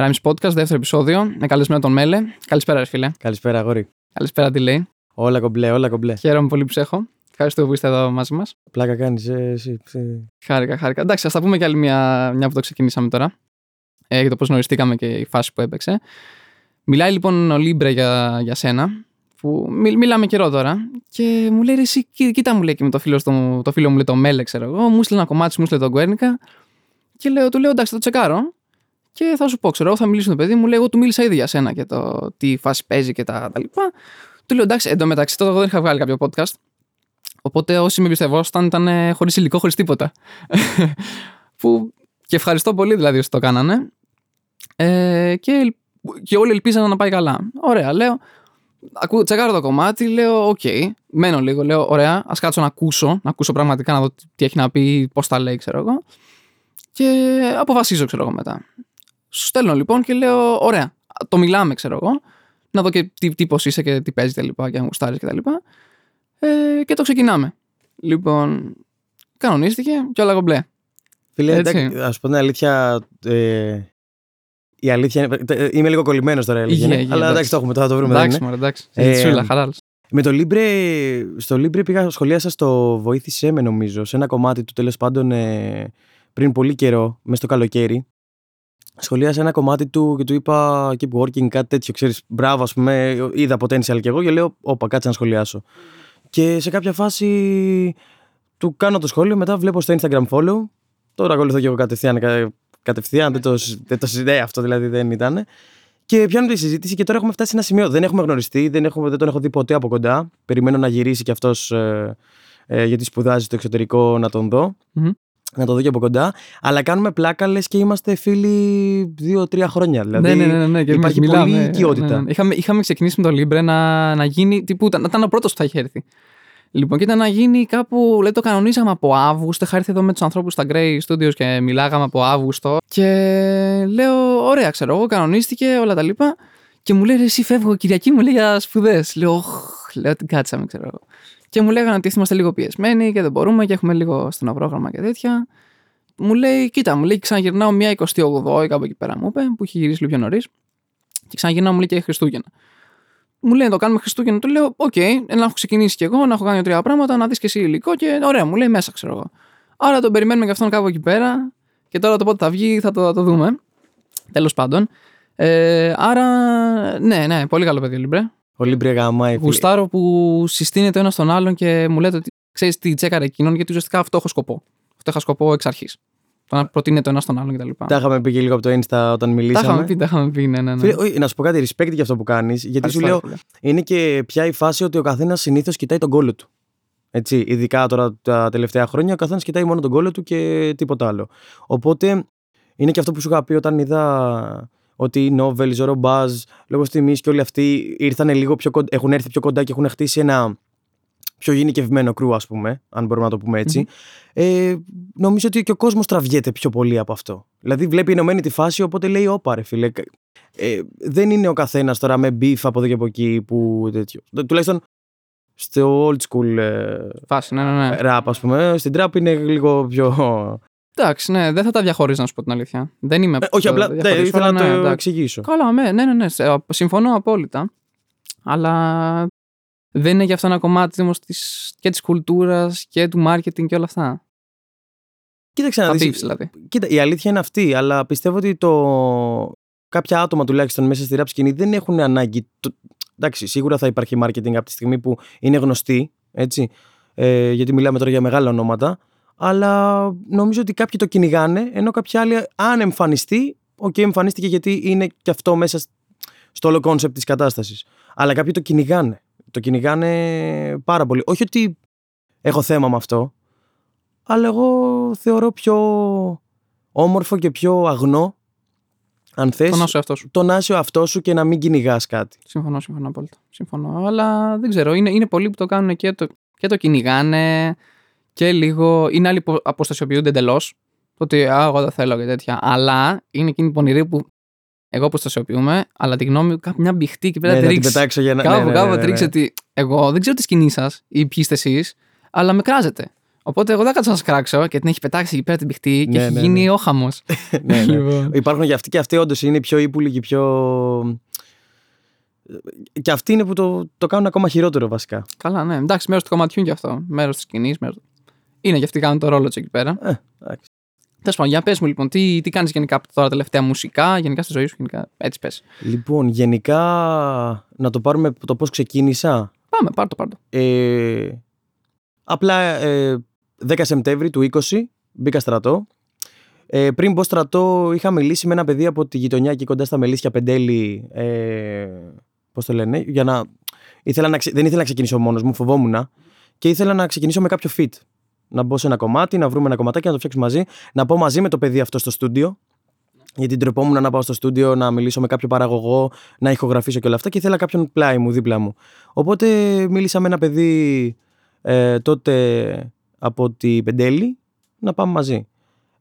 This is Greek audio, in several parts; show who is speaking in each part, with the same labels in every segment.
Speaker 1: Rhymes Podcast, δεύτερο επεισόδιο. Με καλεσμένο τον Μέλε. Καλησπέρα, ρε φίλε.
Speaker 2: Καλησπέρα, αγόρι.
Speaker 1: Καλησπέρα, τι λέει.
Speaker 2: Όλα κομπλέ, όλα κομπλέ.
Speaker 1: Χαίρομαι πολύ που σε έχω. Ευχαριστώ που είστε εδώ μαζί μας.
Speaker 2: Πλάκα κάνεις, ε, εσύ. εσύ.
Speaker 1: Χάρηκα, χάρηκα. Εντάξει, ας τα πούμε κι άλλη μια, μια που το ξεκινήσαμε τώρα. Ε, για το πώς γνωριστήκαμε και η φάση που έπαιξε. Μιλάει λοιπόν ο Λίμπρε για, για σένα. Που μι, μιλάμε καιρό τώρα. Και μου λέει ρε, εσύ, κοί- κοίτα μου λέει και με το φίλο, στο, το φίλο μου λέει το Μέλε, ξέρω εγώ. Μου στείλε ένα κομμάτι, μου στείλε τον Γκουέρνικα. Και λέω, του λέω εντάξει, θα το τσεκάρω. Και θα σου πω, ξέρω, εγώ θα μιλήσω με το παιδί μου. Λέει, εγώ του μίλησα ήδη για σένα και το τι φάση παίζει και τα, τα λοιπά. Του λέω, εντάξει, εντωμεταξύ τότε εγώ δεν είχα βγάλει κάποιο podcast. Οπότε όσοι με εμπιστευόσταν ήταν χωρίς υλικό, χωρίς τίποτα. που και ευχαριστώ πολύ δηλαδή όσοι το κάνανε. Ε, και, ελ- και όλοι ελπίζανε να πάει καλά. Ωραία, λέω. Ακού, τσεκάρω το κομμάτι, λέω, οκ, μένω λίγο, λέω, ωραία, ας κάτσω να ακούσω, να ακούσω πραγματικά να δω τι- τι έχει να πει, πώς τα λέει, ξέρω εγώ. Και αποφασίζω, ξέρω εγώ μετά. Σου στέλνω λοιπόν και λέω, ωραία, το μιλάμε, ξέρω εγώ, να δω και τι, τι πώς είσαι και τι παίζεις τα λοιπά και αν γουστάρεις και τα λοιπά. Ε, και το ξεκινάμε. Λοιπόν, κανονίστηκε και όλα κομπλέ.
Speaker 2: Φίλε,
Speaker 1: Έτσι.
Speaker 2: εντάξει, ας πω την αλήθεια. Ε, η αλήθεια είναι. ε, Είμαι λίγο κολλημένος τώρα, η αλήθεια
Speaker 1: Υγεία,
Speaker 2: είναι.
Speaker 1: υγεία,
Speaker 2: Αλλά
Speaker 1: εντάξει.
Speaker 2: εντάξει, το έχουμε, τώρα το βρούμε. δεν
Speaker 1: Εντάξει,
Speaker 2: είναι.
Speaker 1: μωρέ, εντάξει.
Speaker 2: Ε,
Speaker 1: Σούλα, χαράλας.
Speaker 2: Με το Libre, στο Libre πήγα, σχολίασα στο Βοήθησέ με, νομίζω, σε ένα κομμάτι του τέλος πάντων ε, πριν πολύ καιρό, μέσα στο καλοκαίρι. Σχολίασα ένα κομμάτι του και του είπα keep working, κάτι τέτοιο. Ξέρεις, μπράβο, ας πούμε, είδα potential κι εγώ και λέω, Όπα, κάτσε να σχολιάσω. Και σε κάποια φάση του κάνω το σχόλιο, μετά βλέπω στο Instagram follow. Τώρα ακολουθώ και εγώ κατευθείαν. κα- Κατευθείαν, δεν το, συ- δεν το συζητάει αυτό δηλαδή δεν ήταν. Και πιάνουμε τη συζήτηση και τώρα έχουμε φτάσει σε ένα σημείο. Δεν έχουμε γνωριστεί, δεν, έχουμε, δεν τον έχω δει ποτέ από κοντά. Περιμένω να γυρίσει κι αυτός ε, ε, γιατί σπουδάζει στο εξωτερικό να τον δω.
Speaker 1: Μμμ.
Speaker 2: Να το δω και από κοντά. Αλλά κάνουμε πλάκα λες και είμαστε φίλοι δύο-τρία χρόνια. Δηλαδή,
Speaker 1: ναι, ναι, ναι, ναι, και
Speaker 2: υπάρχει
Speaker 1: μιλάμε,
Speaker 2: πολλή
Speaker 1: ναι,
Speaker 2: οικειότητα.
Speaker 1: ναι, ναι. Είχαμε, είχαμε ξεκινήσει με το Libre να, να γίνει. Τύπου, ήταν, ήταν ο πρώτος που θα είχε έρθει. Λοιπόν, και ήταν να γίνει κάπου. Λέει, το κανονίζαμε από Αύγουστο. Είχα έρθει εδώ με τους ανθρώπους στα Grey Studios και μιλάγαμε από Αύγουστο. Και λέω, ωραία, ξέρω εγώ, κανονίστηκε όλα τα λοιπά. Και μου λέει, «Ρε, εσύ φεύγω Κυριακή, μου λέει για σπουδές. Λέω, «Οχ», λέω, την κάτσαμε, ξέρω εγώ. Και μου λέγανε ότι είμαστε λίγο πιεσμένοι και δεν μπορούμε και έχουμε λίγο στενό πρόγραμμα και τέτοια. Μου λέει, κοίτα, μου λέει, ξαναγυρνάω μια 28η κάπου εκεί πέρα, μου είπε, που είχε γυρίσει λίγο πιο νωρίς. Και ξαναγυρνάω, μου λέει και Χριστούγεννα. Μου λέει να το κάνουμε Χριστούγεννα. Του λέω: Οκ, να έχω ξεκινήσει κι εγώ, να έχω κάνει τρία πράγματα, να δεις και εσύ υλικό και ωραία, μου λέει μέσα, ξέρω εγώ. Άρα τον περιμένουμε και αυτόν κάπου εκεί πέρα. Και τώρα το πότε θα βγει θα το, θα το δούμε. Τέλος πάντων. Ε, άρα, ναι, ναι, πολύ καλό παιδί, Λιμπρέ.
Speaker 2: Ο Libre γαμάει. φίλε.
Speaker 1: Γουστάρω που συστήνεται ο ένας τον άλλον και μου λέτε ότι ξέρεις τι τσέκαρε εκείνον, γιατί ουσιαστικά αυτό έχω σκοπό. Αυτό είχα σκοπό εξ αρχής. Το να προτείνεται ο ένας τον άλλον κτλ.
Speaker 2: Τα είχαμε πει και λίγο από το Insta όταν
Speaker 1: Τα
Speaker 2: μιλήσαμε.
Speaker 1: είχαμε πει, τα είχαμε πει, ναι, ναι. ναι.
Speaker 2: Φίλε, όχι, να σου πω κάτι, respect για αυτό που κάνεις. Γιατί σου
Speaker 1: Ευχαριστώ,
Speaker 2: λέω,
Speaker 1: φίλε.
Speaker 2: είναι και πια η φάση ότι ο καθένας συνήθως κοιτάει τον κόλλο του. Έτσι, ειδικά τώρα τα τελευταία χρόνια, ο καθένας κοιτάει μόνο τον κόλλο του και τίποτα άλλο. Οπότε είναι και αυτό που σου είχα πει όταν είδα ότι οι Novels, ο Ρομπάζ, λόγω τιμής και όλοι αυτοί ήρθαν λίγο πιο κοντά, έχουν έρθει πιο κοντά και έχουν χτίσει ένα πιο γενικευμένο κρού, ας πούμε, αν μπορούμε να το πούμε έτσι. Ε, νομίζω ότι και ο κόσμος τραβιέται πιο πολύ από αυτό. Δηλαδή, βλέπει ενωμένη τη φάση, οπότε λέει: Όπα, ρε φίλε. Ε, δεν είναι ο καθένας τώρα με beef από εδώ και από εκεί που τέτοιο. Του- Τουλάχιστον στο old school ε,
Speaker 1: Φάση, ναι, ναι, ναι.
Speaker 2: rap, ας πούμε. Στην trap είναι λίγο πιο.
Speaker 1: Εντάξει, ναι, δεν θα τα διαχωρίζω να σου πω την αλήθεια. Δεν είμαι.
Speaker 2: Ε, όχι,
Speaker 1: το
Speaker 2: απλά δεν
Speaker 1: διαχωρίζω,
Speaker 2: ήθελα
Speaker 1: αλλά
Speaker 2: να
Speaker 1: ναι,
Speaker 2: το
Speaker 1: εντάξει.
Speaker 2: εξηγήσω.
Speaker 1: Καλά, ναι, ναι, ναι, ναι. σε- α, Συμφωνώ απόλυτα. Αλλά δεν είναι για αυτό ένα κομμάτι όμως και της κουλτούρας και του marketing και όλα αυτά.
Speaker 2: Κοίταξε να
Speaker 1: Τα
Speaker 2: δεις,
Speaker 1: beefs δηλαδή.
Speaker 2: Κοίτα, η αλήθεια είναι αυτή, αλλά πιστεύω ότι το... κάποια άτομα τουλάχιστον μέσα στη rap σκηνή δεν έχουν ανάγκη. Το... Εντάξει, σίγουρα θα υπάρχει marketing από τη στιγμή που είναι γνωστή, έτσι. Ε, γιατί μιλάμε τώρα για μεγάλα ονόματα. Αλλά νομίζω ότι κάποιοι το κυνηγάνε, ενώ κάποιοι άλλοι, αν εμφανιστεί, οκ, εμφανίστηκε γιατί είναι και αυτό μέσα σ- στο όλο concept της κατάστασης. Αλλά κάποιοι το κυνηγάνε. Το κυνηγάνε πάρα πολύ. Όχι ότι έχω θέμα με αυτό, αλλά εγώ θεωρώ πιο όμορφο και πιο αγνό, αν θες,
Speaker 1: Το να είσαι ο εαυτός σου.
Speaker 2: το να είσαι ο εαυτός σου και να μην κυνηγάς κάτι.
Speaker 1: Συμφωνώ, συμφωνώ απόλυτα. Συμφωνώ. Αλλά δεν ξέρω. Είναι, είναι πολλοί που το κάνουν και το, και το κυνηγάνε και λίγο. Είναι άλλοι που αποστασιοποιούνται εντελώς. Ότι α, εγώ δεν θέλω και τέτοια. Αλλά είναι εκείνοι πονηροί που εγώ αποστασιοποιούμε, αλλά τη γνώμη μου κάποια μια μπιχτή και πρέπει
Speaker 2: Ναι,
Speaker 1: να
Speaker 2: θα την
Speaker 1: τρίξει.
Speaker 2: πετάξω για να.
Speaker 1: Κάπου,
Speaker 2: ναι, ναι,
Speaker 1: κάπου
Speaker 2: ναι,
Speaker 1: θα
Speaker 2: ναι,
Speaker 1: τρίξει
Speaker 2: ναι.
Speaker 1: ότι εγώ δεν ξέρω τη σκηνή σας ή ποιοι είστε εσείς, αλλά με κράζετε. Οπότε εγώ δεν κάτσω να σκράξω και την έχει πετάξει εκεί πέρα την πηχτή και
Speaker 2: Ναι,
Speaker 1: έχει
Speaker 2: ναι,
Speaker 1: γίνει
Speaker 2: ναι.
Speaker 1: ο χαμός.
Speaker 2: ναι, ναι. Υπάρχουν και αυτοί και αυτοί όντως είναι πιο ύπουλοι και πιο. Και αυτοί είναι που το, το κάνουν ακόμα χειρότερο βασικά.
Speaker 1: Καλά, ναι. Εντάξει, μέρος του κομματιού είναι και αυτό. Μέρος της σκηνής. Μέρος... Είναι και αυτοί κάνουν το ρόλο τους εκεί πέρα.
Speaker 2: Ε, εντάξει.
Speaker 1: Τέλος πάντων, για πες μου λοιπόν, τι, τι κάνεις γενικά τώρα τελευταία μουσικά, γενικά στη ζωή σου, γενικά. Έτσι πες.
Speaker 2: Λοιπόν, γενικά να το πάρουμε το πώς ξεκίνησα.
Speaker 1: Πάμε, πάρ' το, πάρ' το.
Speaker 2: Ε, απλά ε, 10 Σεπτέμβρη του 20 μπήκα στρατό. Ε, πριν μπω στρατό είχα μιλήσει με ένα παιδί από τη γειτονιά εκεί κοντά στα Μελίσια Πεντέλη. Ε, πώς το λένε, για να... Ήθελα να ξε... Δεν ήθελα να ξεκινήσω μόνος μου, φοβόμουν. Και ήθελα να ξεκινήσω με κάποιο fit. Να μπω σε ένα κομμάτι, να βρούμε ένα κομματάκι, να το φτιάξουμε μαζί. Να πάω μαζί με το παιδί αυτό στο στούντιο. Γιατί ντρεπόμουν να πάω στο στούντιο, να μιλήσω με κάποιο παραγωγό, να ηχογραφήσω και όλα αυτά. Και ήθελα κάποιον πλάι μου, δίπλα μου. Οπότε μίλησα με ένα παιδί ε, τότε από τη Πεντέλη να πάμε μαζί.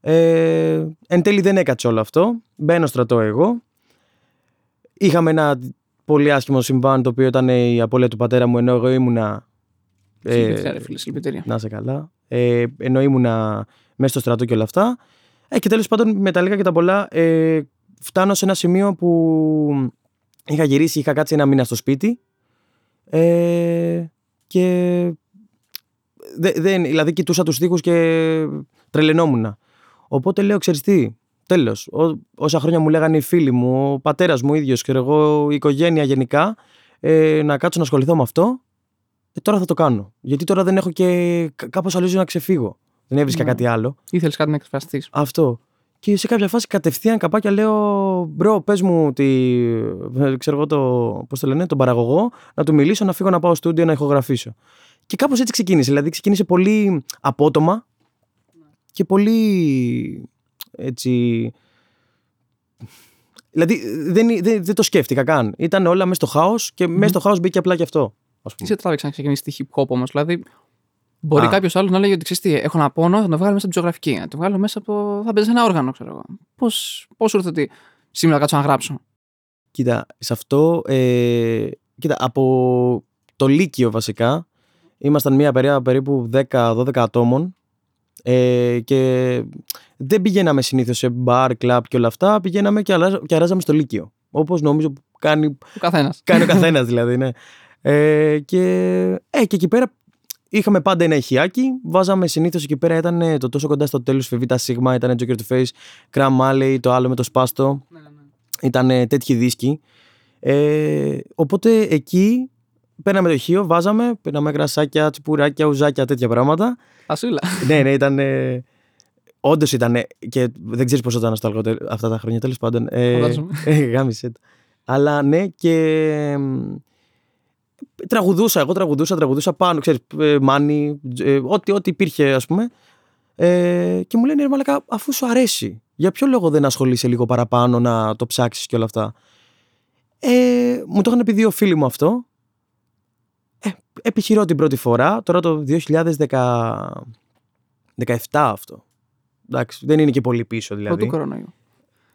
Speaker 2: Ε, εν τέλει δεν έκατσε όλο αυτό. Μπαίνω στρατό εγώ. Είχαμε ένα πολύ άσχημο συμβάν το οποίο ήταν η απώλεια του πατέρα μου ενώ εγώ ήμουνα. ε,
Speaker 1: Συλληπιτήρια, ρε φίλε, συλληπιτήρια.
Speaker 2: να είσαι καλά. Ε, ενώ ήμουνα μέσα στο στρατό και όλα αυτά. Ε, και τέλος πάντων με τα λίγα και τα πολλά ε, φτάνω σε ένα σημείο που είχα γυρίσει, είχα κάτσει ένα μήνα στο σπίτι. Ε, και δε- δεν, δηλαδή κοιτούσα τους στίχους και τρελαινόμουν. Οπότε λέω, ξέρεις τι, τέλος, ό, όσα χρόνια μου λέγανε οι φίλοι μου, ο πατέρας μου ίδιος, ξέρω εγώ, η οικογένεια γενικά, ε, να κάτσω να ασχοληθώ με αυτό, ε, τώρα θα το κάνω. Γιατί τώρα δεν έχω και κα- κάπως αλλιώς να ξεφύγω. Δεν έβρισκα
Speaker 1: Ναι.
Speaker 2: κάτι άλλο.
Speaker 1: Ήθελες κάτι να εκφραστεί.
Speaker 2: Αυτό. Και σε κάποια φάση κατευθείαν καπάκια λέω, bro, πες μου τη, ε, ξέρω εγώ το, πώς το λένε, τον παραγωγό, να του μιλήσω, να φύγω να πάω στούντιο να ηχογραφήσω. Και κάπως έτσι ξεκίνησε. Δηλαδή ξεκίνησε πολύ απότομα και πολύ έτσι... Δηλαδή δεν, δεν, δεν το σκέφτηκα καν. Ήταν όλα μέσα στο χάος και μέσα στο χάος μπήκε απλά και αυτό. Ας
Speaker 1: Τι
Speaker 2: πούμε.
Speaker 1: σε τράβηξε να ξεκινήσει τη hip hop όμως. Δηλαδή, μπορεί
Speaker 2: Α.
Speaker 1: κάποιος άλλος να λέγει ότι ξέρεις τι, έχω ένα πόνο, θα το βγάλω μέσα από τη ζωγραφική. Να το βγάλω μέσα από. θα παίζει ένα όργανο, ξέρω εγώ. Πώς πώς σου ήρθε ότι σήμερα κάτσω να γράψω;
Speaker 2: Κοίτα, σε αυτό. Ε, κοίτα, από το Λύκειο βασικά. Ήμασταν μια περίοδο περίπου 10-12 ατόμων. Ε, και δεν πηγαίναμε συνήθως σε μπαρ, κλαμπ και όλα αυτά. Πηγαίναμε και, αλλάζα- και αράζαμε στο Λύκειο. Όπως νομίζω που κάνει,
Speaker 1: Ο καθένας.
Speaker 2: κάνει ο καθένας δηλαδή, ναι. Ε, και, ε, και εκεί πέρα είχαμε πάντα ένα ηχιάκι. Βάζαμε συνήθως εκεί πέρα ήταν ε, το τόσο κοντά στο τέλος Φεβίτα Σίγμα, ήταν Joker to Face, Cram Alley, το άλλο με το Σπάστο ήταν τέτοιοι δίσκοι. Ε, οπότε εκεί παίρναμε το ηχείο, βάζαμε, παίρναμε γρασάκια, τσιπουράκια, ουζάκια, τέτοια πράγματα.
Speaker 1: Ασούλα.
Speaker 2: ναι, ναι, ήταν. Ε, Όντως ήταν. Και δεν ξέρεις πόσο ήταν νοσταλγό τε- αυτά τα χρόνια, τέλος πάντων. Ε,
Speaker 1: Φαντάζομαι.
Speaker 2: ε, γάμισε το. Αλλά ναι, και. Μ, Τραγουδούσα, εγώ τραγουδούσα, τραγουδούσα πάνω, ξέρεις, ε, μάνι, ε, ό,τι, ό,τι υπήρχε ας πούμε. Ε, και μου λένε ρε μαλακα, αφού σου αρέσει, για ποιο λόγο δεν ασχολείσαι λίγο παραπάνω να το ψάξεις και όλα αυτά; Ε, μου το είχαν πει δύο φίλοι μου αυτό. Ε, επιχειρώ την πρώτη φορά, τώρα το 2017 αυτό. Εντάξει, δεν είναι και πολύ πίσω δηλαδή.
Speaker 1: Πρωτού κορονοϊού.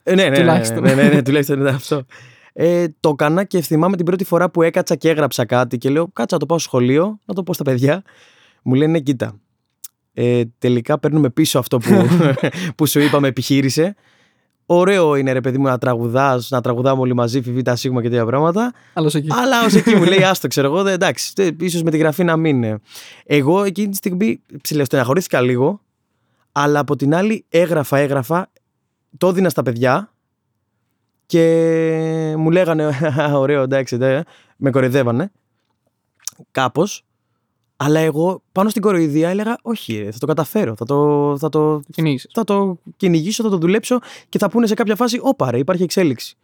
Speaker 2: Ε, ναι, ναι, ναι,
Speaker 1: Τουλάχιστον.
Speaker 2: ναι, ναι, ναι, τουλάχιστον ήταν αυτό. Ε, το έκανα και θυμάμαι την πρώτη φορά που έκατσα και έγραψα κάτι και λέω κάτσα να το πάω στο σχολείο, να το πω στα παιδιά. Μου λένε κοίτα, ε, τελικά παίρνουμε πίσω αυτό που, που σου είπαμε επιχείρησε. Ωραίο είναι ρε παιδί μου να τραγουδάς, να τραγουδάμε όλοι μαζί, φιβίτα σίγμα και τέτοια πράγματα.
Speaker 1: Άλλος εκεί.
Speaker 2: Αλλά ως εκεί μου λέει, άστο, ξέρω εγώ, δεν, εντάξει, ίσως με τη γραφή να μην. ε. Εγώ εκείνη τη στιγμή ψηλεστεναχωρήθηκα λίγο, αλλά από την άλλη έγραφα, έγραφα, το έδινα στα παιδιά και μου λέγανε, «Α, ωραίο, εντάξει, δε», με κοροϊδεύανε κάπως. Αλλά εγώ πάνω στην κοροϊδία έλεγα, όχι, ρε, θα το καταφέρω, θα το, θα το,
Speaker 1: Κυνήγησες.
Speaker 2: θα το κυνηγήσω, θα το δουλέψω και θα πούνε σε κάποια φάση, όπα ρε, υπάρχει εξέλιξη.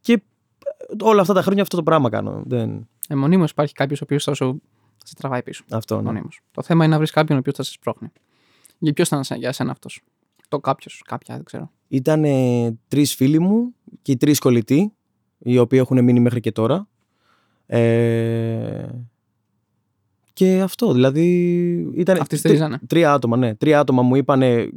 Speaker 2: Και ε, όλα αυτά τα χρόνια αυτό το πράγμα κάνω. Δεν...
Speaker 1: Ε, Μονίμως υπάρχει κάποιος ο οποίος θα σου θα σε τραβάει πίσω.
Speaker 2: Αυτό, ναι.
Speaker 1: Μονίμως. Το θέμα είναι να βρεις κάποιον ο οποίος θα σε σπρώχνει. Για ποιος ήταν σε- για εσένα αυτός; Το κάποιος, κάποια, δεν ξέρω.
Speaker 2: Ήταν ε, τρεις φίλοι μου και οι τρεις κολλητοί, οι οποίοι έχουν μείνει μέχρι και τώρα. Ε, και αυτό, δηλαδή ήταν...
Speaker 1: Αυτοί στηρίζανε.
Speaker 2: Τρία άτομα, ναι. Τρία άτομα μου είπαν ε,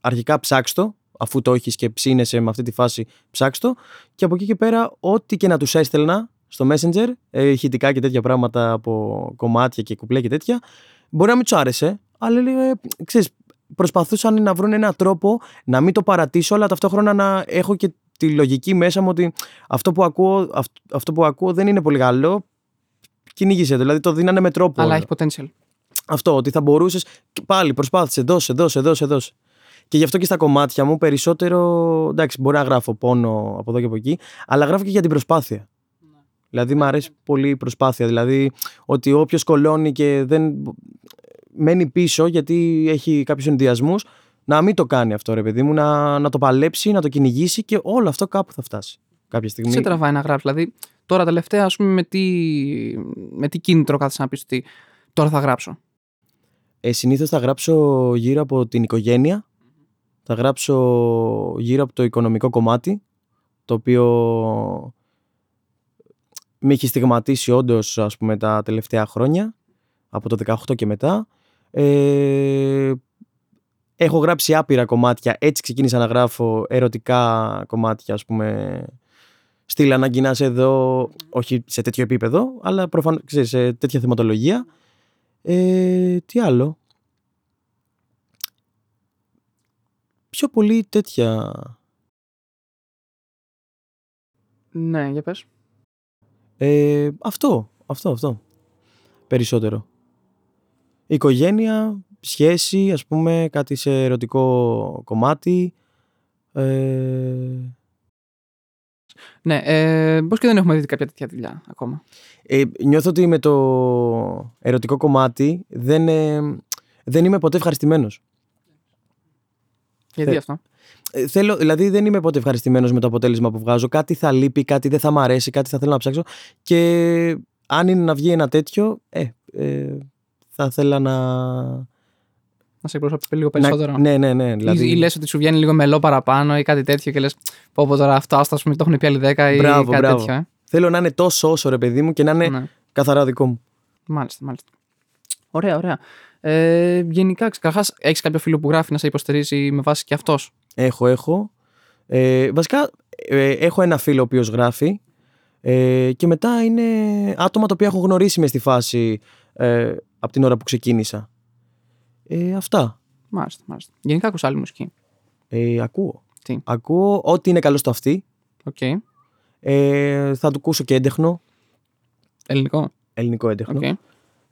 Speaker 2: αρχικά ψάξτο, αφού το έχεις και ψήνεσαι με αυτή τη φάση ψάξτο. Και από εκεί και πέρα, ό,τι και να τους έστελνα στο Messenger, ε, ηχητικά και τέτοια πράγματα από κομμάτια και κουπλέ και τέτοια, μπορεί να μην τους άρεσε, Αλλά λέει, ε, ξέρεις, προσπαθούσαν να βρουν έναν τρόπο να μην το παρατήσω, αλλά ταυτόχρονα να έχω και τη λογική μέσα μου ότι αυτό που ακούω, αυτό, αυτό που ακούω δεν είναι πολύ καλό. Κυνήγησε το, δηλαδή το δίνανε με τρόπο.
Speaker 1: Αλλά έχει potential.
Speaker 2: Αυτό, ότι θα μπορούσες. Πάλι προσπάθησε, δώσε, δώσε, δώσε, δώσε. Και γι' αυτό και στα κομμάτια μου περισσότερο. Εντάξει, μπορεί να γράφω πόνο από εδώ και από εκεί, αλλά γράφω και για την προσπάθεια. Δηλαδή, μου αρέσει πολύ η προσπάθεια. Δηλαδή, ότι όποιος κολώνει και δεν μένει πίσω γιατί έχει κάποιους ενδιασμούς, να μην το κάνει αυτό, ρε παιδί μου, να, να το παλέψει, να το κυνηγήσει και όλο αυτό κάπου θα φτάσει. Κάποια στιγμή.
Speaker 1: Σε τραβάει να γράψει. Δηλαδή, τώρα τελευταία, ας πούμε, με τι, με τι κίνητρο κάθεσαι να πεις ότι τώρα θα γράψω.
Speaker 2: Ε, Συνήθως θα γράψω γύρω από την οικογένεια. Θα γράψω γύρω από το οικονομικό κομμάτι, το οποίο με έχει στιγματίσει όντως ας πούμε τα τελευταία χρόνια, από το 18 και μετά. Ε, έχω γράψει άπειρα κομμάτια, έτσι ξεκίνησα να γράφω ερωτικά κομμάτια ας πούμε στείλα ανάγκη να εδώ, όχι σε τέτοιο επίπεδο, αλλά προφανώς ξέρεις, σε τέτοια θεματολογία. Ε, τι άλλο; Πιο πολύ τέτοια...
Speaker 1: Ναι, για πες.
Speaker 2: Ε, αυτό, αυτό, αυτό. Περισσότερο. Οικογένεια, σχέση, ας πούμε, κάτι σε ερωτικό κομμάτι. Ε,
Speaker 1: Ναι, ε, πώς και δεν έχουμε δει κάποια τέτοια δουλειά ακόμα.
Speaker 2: ε, νιώθω ότι με το ερωτικό κομμάτι δεν, ε, δεν είμαι ποτέ ευχαριστημένος.
Speaker 1: Γιατί
Speaker 2: Θε-
Speaker 1: αυτό;
Speaker 2: Ε, θέλω, δηλαδή δεν είμαι ποτέ ευχαριστημένος με το αποτέλεσμα που βγάζω. Κάτι θα λείπει, κάτι δεν θα μ' αρέσει, κάτι θα θέλω να ψάξω. Και αν είναι να βγει ένα τέτοιο, ε, ε, θα ήθελα να...
Speaker 1: Να σε εκπροσωπεί λίγο περισσότερο.
Speaker 2: να ναι, ναι, ναι. Δηλαδή,
Speaker 1: Ή, ή λες ότι σου βγαίνει λίγο μελό παραπάνω ή κάτι τέτοιο και λες πω πω τώρα αυτό, ας πούμε, το έχουν πει άλλοι 10 ή
Speaker 2: Μπράβο,
Speaker 1: κάτι
Speaker 2: μπράβο.
Speaker 1: τέτοιο. Ε.
Speaker 2: Θέλω να είναι τόσο όσο ρε παιδί μου και να είναι
Speaker 1: Ναι.
Speaker 2: καθαρά δικό μου.
Speaker 1: Μάλιστα, μάλιστα. Ωραία, ωραία. Ε, γενικά, καταρχάς, έχεις κάποιο φίλο που γράφει να σε υποστηρίζει με βάση και αυτός;
Speaker 2: Έχω, έχω. Ε, βασικά, ε, έχω ένα φίλο ο οποίος γράφει ε, και μετά είναι άτομα τα οποία έχω γνωρίσει μες στη φάση ε, από την ώρα που ξεκίνησα. Ε, αυτά.
Speaker 1: Μάλιστα, μάλιστα. Γενικά ακούς άλλη μουσική;
Speaker 2: Ε, ακούω.
Speaker 1: Τι;
Speaker 2: Ακούω ό,τι είναι καλό στο αυτή.
Speaker 1: Οκ.
Speaker 2: Ε, θα του ακούσω και έντεχνο,
Speaker 1: Ελληνικό;
Speaker 2: ελληνικό έντεχνο.
Speaker 1: Οκ.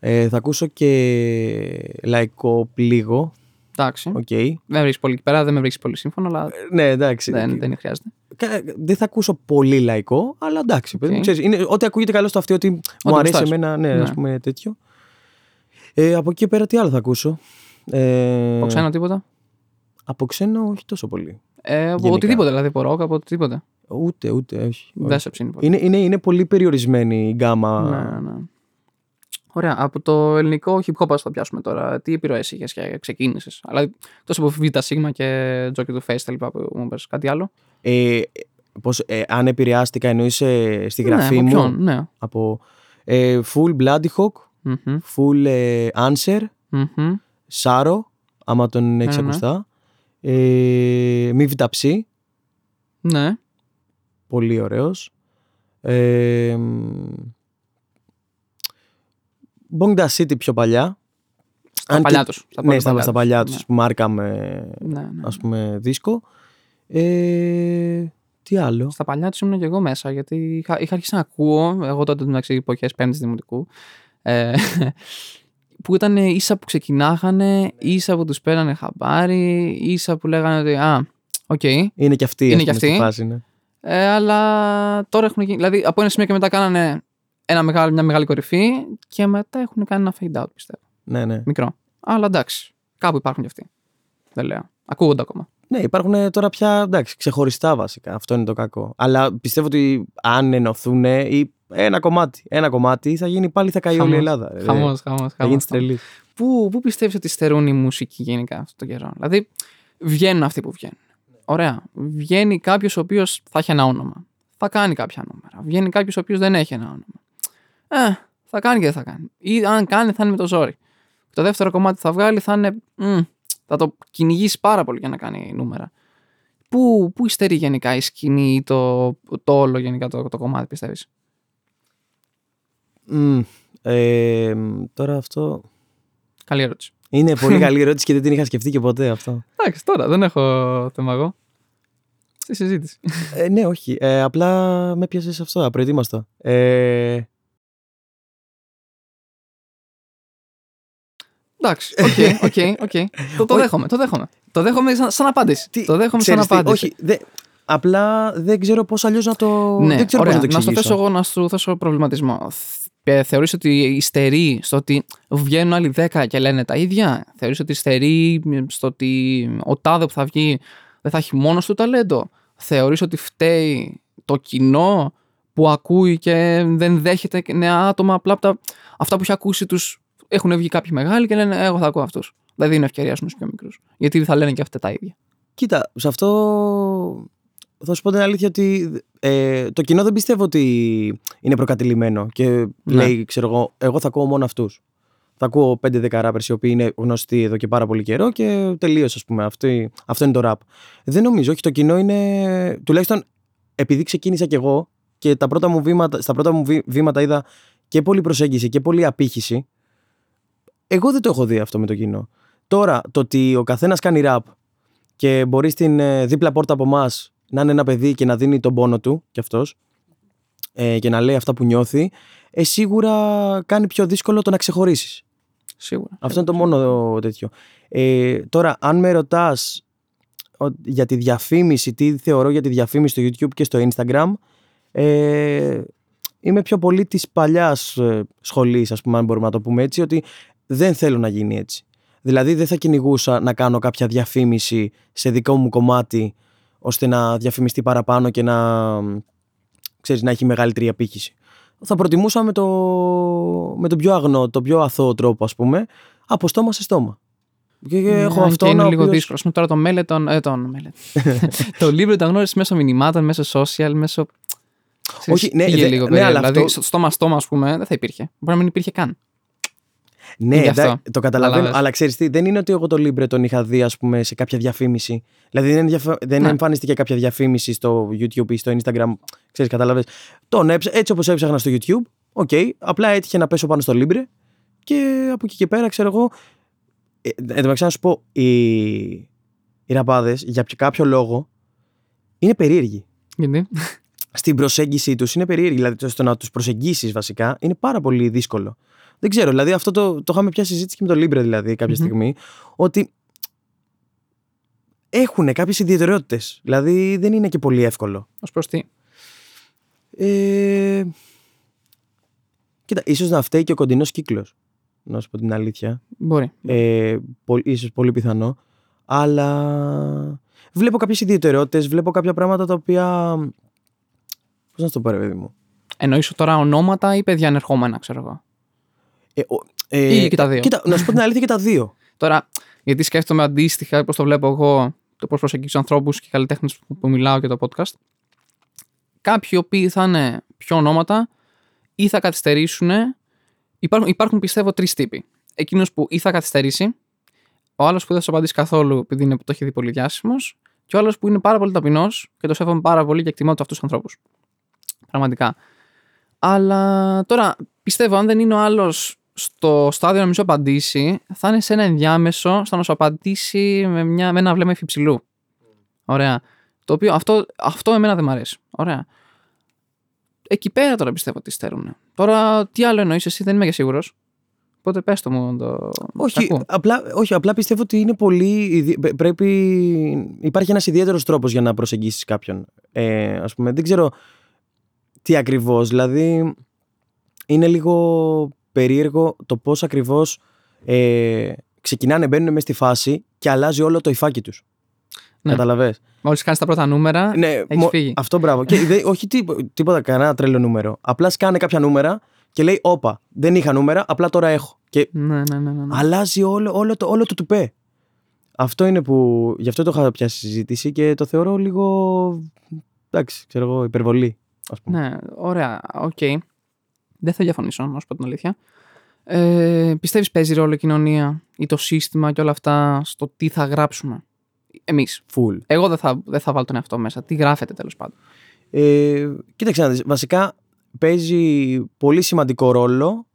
Speaker 2: Ε, θα ακούσω και λαϊκό λίγο.
Speaker 1: Εντάξει.
Speaker 2: Οκ.
Speaker 1: Δεν με βρίσκεις πολύ εκεί πέρα, δεν με βρίσκεις πολύ σύμφωνο, αλλά
Speaker 2: Ναι, εντάξει.
Speaker 1: δεν, δεν χρειάζεται.
Speaker 2: Κα- Δεν θα ακούσω πολύ λαϊκό, αλλά εντάξει. παιδί μου,
Speaker 1: Οκ.
Speaker 2: ξέρεις, είναι, ό,τι ακούγεται καλό στο αυτί, ότι μου αρέσει
Speaker 1: γουστάρεις.
Speaker 2: εμένα, ναι,
Speaker 1: Ναι.
Speaker 2: ας πούμε τέτοιο. Ε, από εκεί και πέρα τι άλλο θα ακούσω; Ε,
Speaker 1: Από ξένο τίποτα;
Speaker 2: από ξένο όχι τόσο πολύ.
Speaker 1: Ε, από
Speaker 2: γενικά.
Speaker 1: οτιδήποτε δηλαδή, από ροκ, από οτιδήποτε.
Speaker 2: Ούτε, ούτε, όχι.
Speaker 1: Δεν σε ψήνει πολύ.
Speaker 2: Είναι, είναι, είναι πολύ περιορισμένη η γκάμα.
Speaker 1: Ναι, ναι. Ωραία. Από το ελληνικό hip hop, ας το πιάσουμε τώρα. Τι επιρροές είχες και ξεκίνησες; Αλλά τόσο από Β' Σίγμα και Jockey του Face τα λοιπά που μου είπες. Κάτι άλλο.
Speaker 2: Ε, πώς, ε, αν επηρεάστηκα εννοείς ε, στη γραφή
Speaker 1: ναι, από
Speaker 2: μου;
Speaker 1: ποιον, ναι.
Speaker 2: από ε, full Bloody Hawk,
Speaker 1: Μμμ,
Speaker 2: full ε, Answer,
Speaker 1: μμμ.
Speaker 2: Σάρο, άμα τον έχεις
Speaker 1: Ναι, ναι.
Speaker 2: ακουστά. Ε, μη βιταψί,
Speaker 1: Ναι.
Speaker 2: πολύ ωραίος. Ε, Bongda City πιο παλιά.
Speaker 1: Στα
Speaker 2: Αν
Speaker 1: παλιά
Speaker 2: και-
Speaker 1: τους. Στα
Speaker 2: ναι,
Speaker 1: πολύ
Speaker 2: στα,
Speaker 1: παλιά
Speaker 2: στα
Speaker 1: τους.
Speaker 2: παλιά
Speaker 1: Ναι.
Speaker 2: τους, μάρκα με,
Speaker 1: Ναι, ναι.
Speaker 2: ας πούμε, δίσκο. Ε, τι άλλο;
Speaker 1: Στα παλιά τους ήμουν και εγώ μέσα, γιατί είχα, είχα αρχίσει να ακούω, εγώ τότε μεταξύ εποχές πέμπτης δημοτικού, ε, που ήταν ίσα που ξεκινάγανε, ίσα που τους παίρνανε χαμπάρι, ίσα που λέγανε ότι Α, οκ.
Speaker 2: Είναι και αυτή,
Speaker 1: Είναι
Speaker 2: ας
Speaker 1: και
Speaker 2: πούμε, στη
Speaker 1: αυτή.
Speaker 2: φάση, ναι.
Speaker 1: Ε, αλλά τώρα έχουν γίνει. Δηλαδή από ένα σημείο και μετά κάνανε ένα μεγάλο, μια μεγάλη κορυφή και μετά έχουν κάνει ένα fade out, πιστεύω.
Speaker 2: Ναι, ναι.
Speaker 1: Μικρό. Αλλά εντάξει. Κάπου υπάρχουν κι αυτοί. Δεν λέω. Ακούγονται ακόμα.
Speaker 2: Ναι, υπάρχουν τώρα πια εντάξει, ξεχωριστά βασικά. Αυτό είναι το κακό. Αλλά πιστεύω ότι αν ενωθούν ή ένα κομμάτι, ένα κομμάτι θα γίνει πάλι θα καεί όλη η
Speaker 1: Χαμός.
Speaker 2: Ελλάδα. ρε.
Speaker 1: Χαμός, χαμός.
Speaker 2: Θα γίνει τρελή.
Speaker 1: Πού, πού πιστεύεις ότι στερούν οι μουσικοί γενικά αυτόν τον καιρό; Δηλαδή, βγαίνουν αυτοί που βγαίνουν. Ωραία. Βγαίνει κάποιος ο οποίος θα έχει ένα όνομα. Θα κάνει κάποια νούμερα. Βγαίνει κάποιος ο οποίος δεν έχει ένα όνομα. Ε, θα κάνει και δεν θα κάνει. Ή αν κάνει, θα είναι με το ζόρι. Το δεύτερο κομμάτι που θα βγάλει θα είναι. μμ, θα το κυνηγήσει πάρα πολύ για να κάνει νούμερα. Πού, πού υστερεί γενικά η σκηνή ή το, το όλο γενικά το, το κομμάτι, πιστεύεις;
Speaker 2: Μμ, ε, τώρα αυτό.
Speaker 1: Καλή ερώτηση.
Speaker 2: Είναι πολύ καλή ερώτηση και δεν την είχα σκεφτεί και ποτέ αυτό.
Speaker 1: Εντάξει, τώρα δεν έχω θέμα εγώ. Στη συζήτηση.
Speaker 2: ε, ναι, όχι. Ε, απλά με πιάσες αυτό, απροετοίμαστο. Ε,
Speaker 1: Εντάξει, OK, OK, OK. Το, το
Speaker 2: Όχι.
Speaker 1: δέχομαι, το δέχομαι. Το δέχομαι σαν, σαν απάντηση.
Speaker 2: τι-
Speaker 1: το δέχομαι σαν
Speaker 2: ξέρεις τι,
Speaker 1: απάντηση.
Speaker 2: Όχι, δε, απλά δεν ξέρω πώς αλλιώς να το...
Speaker 1: ναι,
Speaker 2: δεν ξέρω
Speaker 1: ωραία.
Speaker 2: πώς να το
Speaker 1: να στο
Speaker 2: εξηγήσω.
Speaker 1: θέσω εγώ, να σου θέσω προβληματισμό. Ε, Θεωρείς ότι υστερεί στο ότι βγαίνουν άλλοι 10 και λένε τα ίδια; Θεωρείς ότι υστερεί στο ότι ο τάδε που θα βγει δεν θα έχει μόνος του ταλέντο; Θεωρείς ότι φταίει το κοινό που ακούει και δεν δέχεται νέα άτομα απλά από τα... αυτά που έχει ακούσει τους έχουν βγει κάποιοι μεγάλοι και λένε εγώ θα ακούω αυτούς. Δεν δίνω ευκαιρία στους πιο μικρούς. Γιατί θα λένε και αυτά τα ίδια.
Speaker 2: Κοίτα, σε αυτό θα σου πω την αλήθεια ότι ε, το κοινό δεν πιστεύω ότι είναι προκατηλημένο και
Speaker 1: Ναι.
Speaker 2: λέει, ξέρω εγώ, εγώ θα ακούω μόνο αυτούς. Θα ακούω 5-10 rappers οι οποίοι είναι γνωστοί εδώ και πάρα πολύ καιρό και τελείωσε, ας πούμε. Αυτή, αυτό είναι το rap. Δεν νομίζω, όχι. Το κοινό είναι. Τουλάχιστον επειδή ξεκίνησα κι εγώ και τα πρώτα μου βήματα, στα πρώτα μου βή- βήματα είδα και πολλή προσέγγιση και πολλή απήχηση. Εγώ δεν το έχω δει αυτό με το κοινό. Τώρα, το ότι ο καθένας κάνει rap και μπορεί στην ε, δίπλα πόρτα από εμάς να είναι ένα παιδί και να δίνει τον πόνο του κι αυτός ε, και να λέει αυτά που νιώθει, ε, σίγουρα κάνει πιο δύσκολο το να ξεχωρίσεις.
Speaker 1: Σίγουρα.
Speaker 2: Αυτό είναι το μόνο τέτοιο. Ε, τώρα, αν με ρωτάς για τη διαφήμιση, τι θεωρώ για τη διαφήμιση στο YouTube και στο Instagram, ε, είμαι πιο πολύ της παλιάς ε, σχολής, ας πούμε, αν μπορούμε να το πούμε έτσι, ότι δεν θέλω να γίνει έτσι. Δηλαδή δεν θα κυνηγούσα να κάνω κάποια διαφήμιση σε δικό μου κομμάτι, ώστε να διαφημιστεί παραπάνω και να, ξέρεις, να έχει μεγαλύτερη απήχηση. Θα προτιμούσα με, το, με τον πιο αγνό, το πιο αθώο τρόπο, ας πούμε, από στόμα σε στόμα. Και
Speaker 1: Ναι,
Speaker 2: έχω
Speaker 1: αν
Speaker 2: αυτό
Speaker 1: και είναι
Speaker 2: να
Speaker 1: λίγο
Speaker 2: οποίος-
Speaker 1: δύσκολο. Ας πούμε, τώρα το μέλετον. Ε, τον μέλετον. το Libre το γνώρισε μέσω μηνυμάτων, μέσω social, μέσω. Ξέρεις,
Speaker 2: Όχι, ναι,
Speaker 1: πήγε
Speaker 2: δε-
Speaker 1: λίγο
Speaker 2: ναι,
Speaker 1: περίεργα.
Speaker 2: αλλά
Speaker 1: δηλαδή,
Speaker 2: αυτό-
Speaker 1: στο στόμα στόμα, ας πούμε, δεν θα υπήρχε. Μπορεί να μην υπήρχε καν.
Speaker 2: Ναι,
Speaker 1: Είναι
Speaker 2: εντά-
Speaker 1: αυτό.
Speaker 2: το καταλαβαίνω.
Speaker 1: Καταλάβες.
Speaker 2: Αλλά ξέρεις τι, δεν είναι ότι εγώ το Libre τον είχα δει, ας πούμε, σε κάποια διαφήμιση. Δηλαδή δεν, διαφα- δεν
Speaker 1: Ναι.
Speaker 2: εμφανίστηκε κάποια διαφήμιση στο YouTube ή στο Instagram. Ξέρεις, κατάλαβε. Τον έψα, έτσι όπως έψαχνα στο YouTube. Οκ, απλά έτυχε να πέσω πάνω στο Libre και από εκεί και πέρα, ξέρω εγώ. Ε, εν τω μεταξύ, να σου πω, οι, οι ραπάδες για ποιο- κάποιο λόγο είναι περίεργοι.
Speaker 1: Γιατί;
Speaker 2: Στην προσέγγιση τους είναι περίεργοι. Δηλαδή, στο να τους προσεγγίσεις βασικά είναι πάρα πολύ δύσκολο. Δεν ξέρω, δηλαδή αυτό το, το είχαμε πια συζήτηση και με το Libre δηλαδή κάποια
Speaker 1: Μμμ.
Speaker 2: στιγμή. Ότι έχουν κάποιες ιδιαιτερότητες. Δηλαδή δεν είναι και πολύ εύκολο.
Speaker 1: Ως προς τι;
Speaker 2: Ε, κοίτα, ίσως να φταίει και ο κοντινός κύκλος. Να σου πω την αλήθεια.
Speaker 1: Μπορεί.
Speaker 2: Ε, πο- ίσως πολύ πιθανό. Αλλά βλέπω κάποιες ιδιαιτερότητες, βλέπω κάποια πράγματα τα οποία... Πώς να σου το πω ρε παιδί μου.
Speaker 1: Εννοείς τώρα ονόματα ή παιδιά ανερχόμενα, ξέρω εγώ;
Speaker 2: Ε, ο- ε,
Speaker 1: Ή και τα δύο.
Speaker 2: Κοίτα, να σου πω την αλήθεια και τα δύο.
Speaker 1: Τώρα, γιατί σκέφτομαι αντίστοιχα, πώ το βλέπω εγώ, το πώς προσεγγίζω ανθρώπους και καλλιτέχνες που, που μιλάω και το podcast. Κάποιοι οι οποίοι θα είναι πιο ονόματα ή θα καθυστερήσουν. Υπάρχουν, υπάρχουν πιστεύω τρεις τύποι. Εκείνος που ή θα καθυστερήσει, ο άλλος που δεν θα σου απαντήσει καθόλου επειδή είναι, το έχει δει πολύ διάσημος, και ο άλλος που είναι πάρα πολύ ταπεινός και το σέβομαι πάρα πολύ και εκτιμώ του αυτούς τους ανθρώπους. Πραγματικά. Αλλά τώρα πιστεύω, αν δεν είναι ο άλλος στο στάδιο να μην σου απαντήσει, θα είναι σε ένα ενδιάμεσο στο να σου απαντήσει με, μια, με ένα βλέμμα υφιψηλού. Ωραία. Το οποίο αυτό, αυτό εμένα δεν μ' αρέσει. Ωραία. Εκεί πέρα τώρα πιστεύω ότι στερούν. Τώρα τι άλλο εννοείς εσύ, δεν είμαι και σίγουρος. Οπότε πες το μου. Το...
Speaker 2: όχι,
Speaker 1: τα ακούω.
Speaker 2: απλά, όχι, απλά πιστεύω ότι είναι πολύ... ιδι- πε- Πρέπει... Υπάρχει ένας ιδιαίτερος τρόπος για να προσεγγίσεις κάποιον. Ε, ας πούμε, δεν ξέρω τι ακριβώς. Δηλαδή, είναι λίγο περίεργο το πώς ακριβώς ε, ξεκινάνε, μπαίνουν μέσα στη φάση και αλλάζει όλο το υφάκι τους.
Speaker 1: Ναι.
Speaker 2: Κατάλαβες;
Speaker 1: Μόλις κάνει τα πρώτα νούμερα,
Speaker 2: Ναι,
Speaker 1: έχεις
Speaker 2: μο-
Speaker 1: φύγει.
Speaker 2: Αυτό μπράβο. και δε- όχι τί- τίποτα, κανένα τρελό νούμερο. Απλά σκάνε κάποια νούμερα και λέει: Όπα, δεν είχα νούμερα, απλά τώρα έχω. Και
Speaker 1: Ναι, ναι, ναι. ναι, ναι.
Speaker 2: αλλάζει όλο, όλο, το, όλο το τουπέ. Αυτό είναι που. Γι' αυτό το είχα πιάσει συζήτηση και το θεωρώ λίγο. Εντάξει, ξέρω εγώ, υπερβολή. Ας πούμε.
Speaker 1: Ναι, ωραία. Οκ. Δεν θα διαφωνήσω, να σου πω την αλήθεια. Ε, Πιστεύεις παίζει ρόλο η κοινωνία ή το σύστημα και όλα αυτά στο τι θα γράψουμε; Εμείς.
Speaker 2: Full.
Speaker 1: Εγώ δεν θα, δεν θα βάλω τον εαυτό μέσα. Τι γράφετε τέλος πάντων.
Speaker 2: Ε, κοίταξε να δεις, βασικά παίζει πολύ σημαντικό ρόλο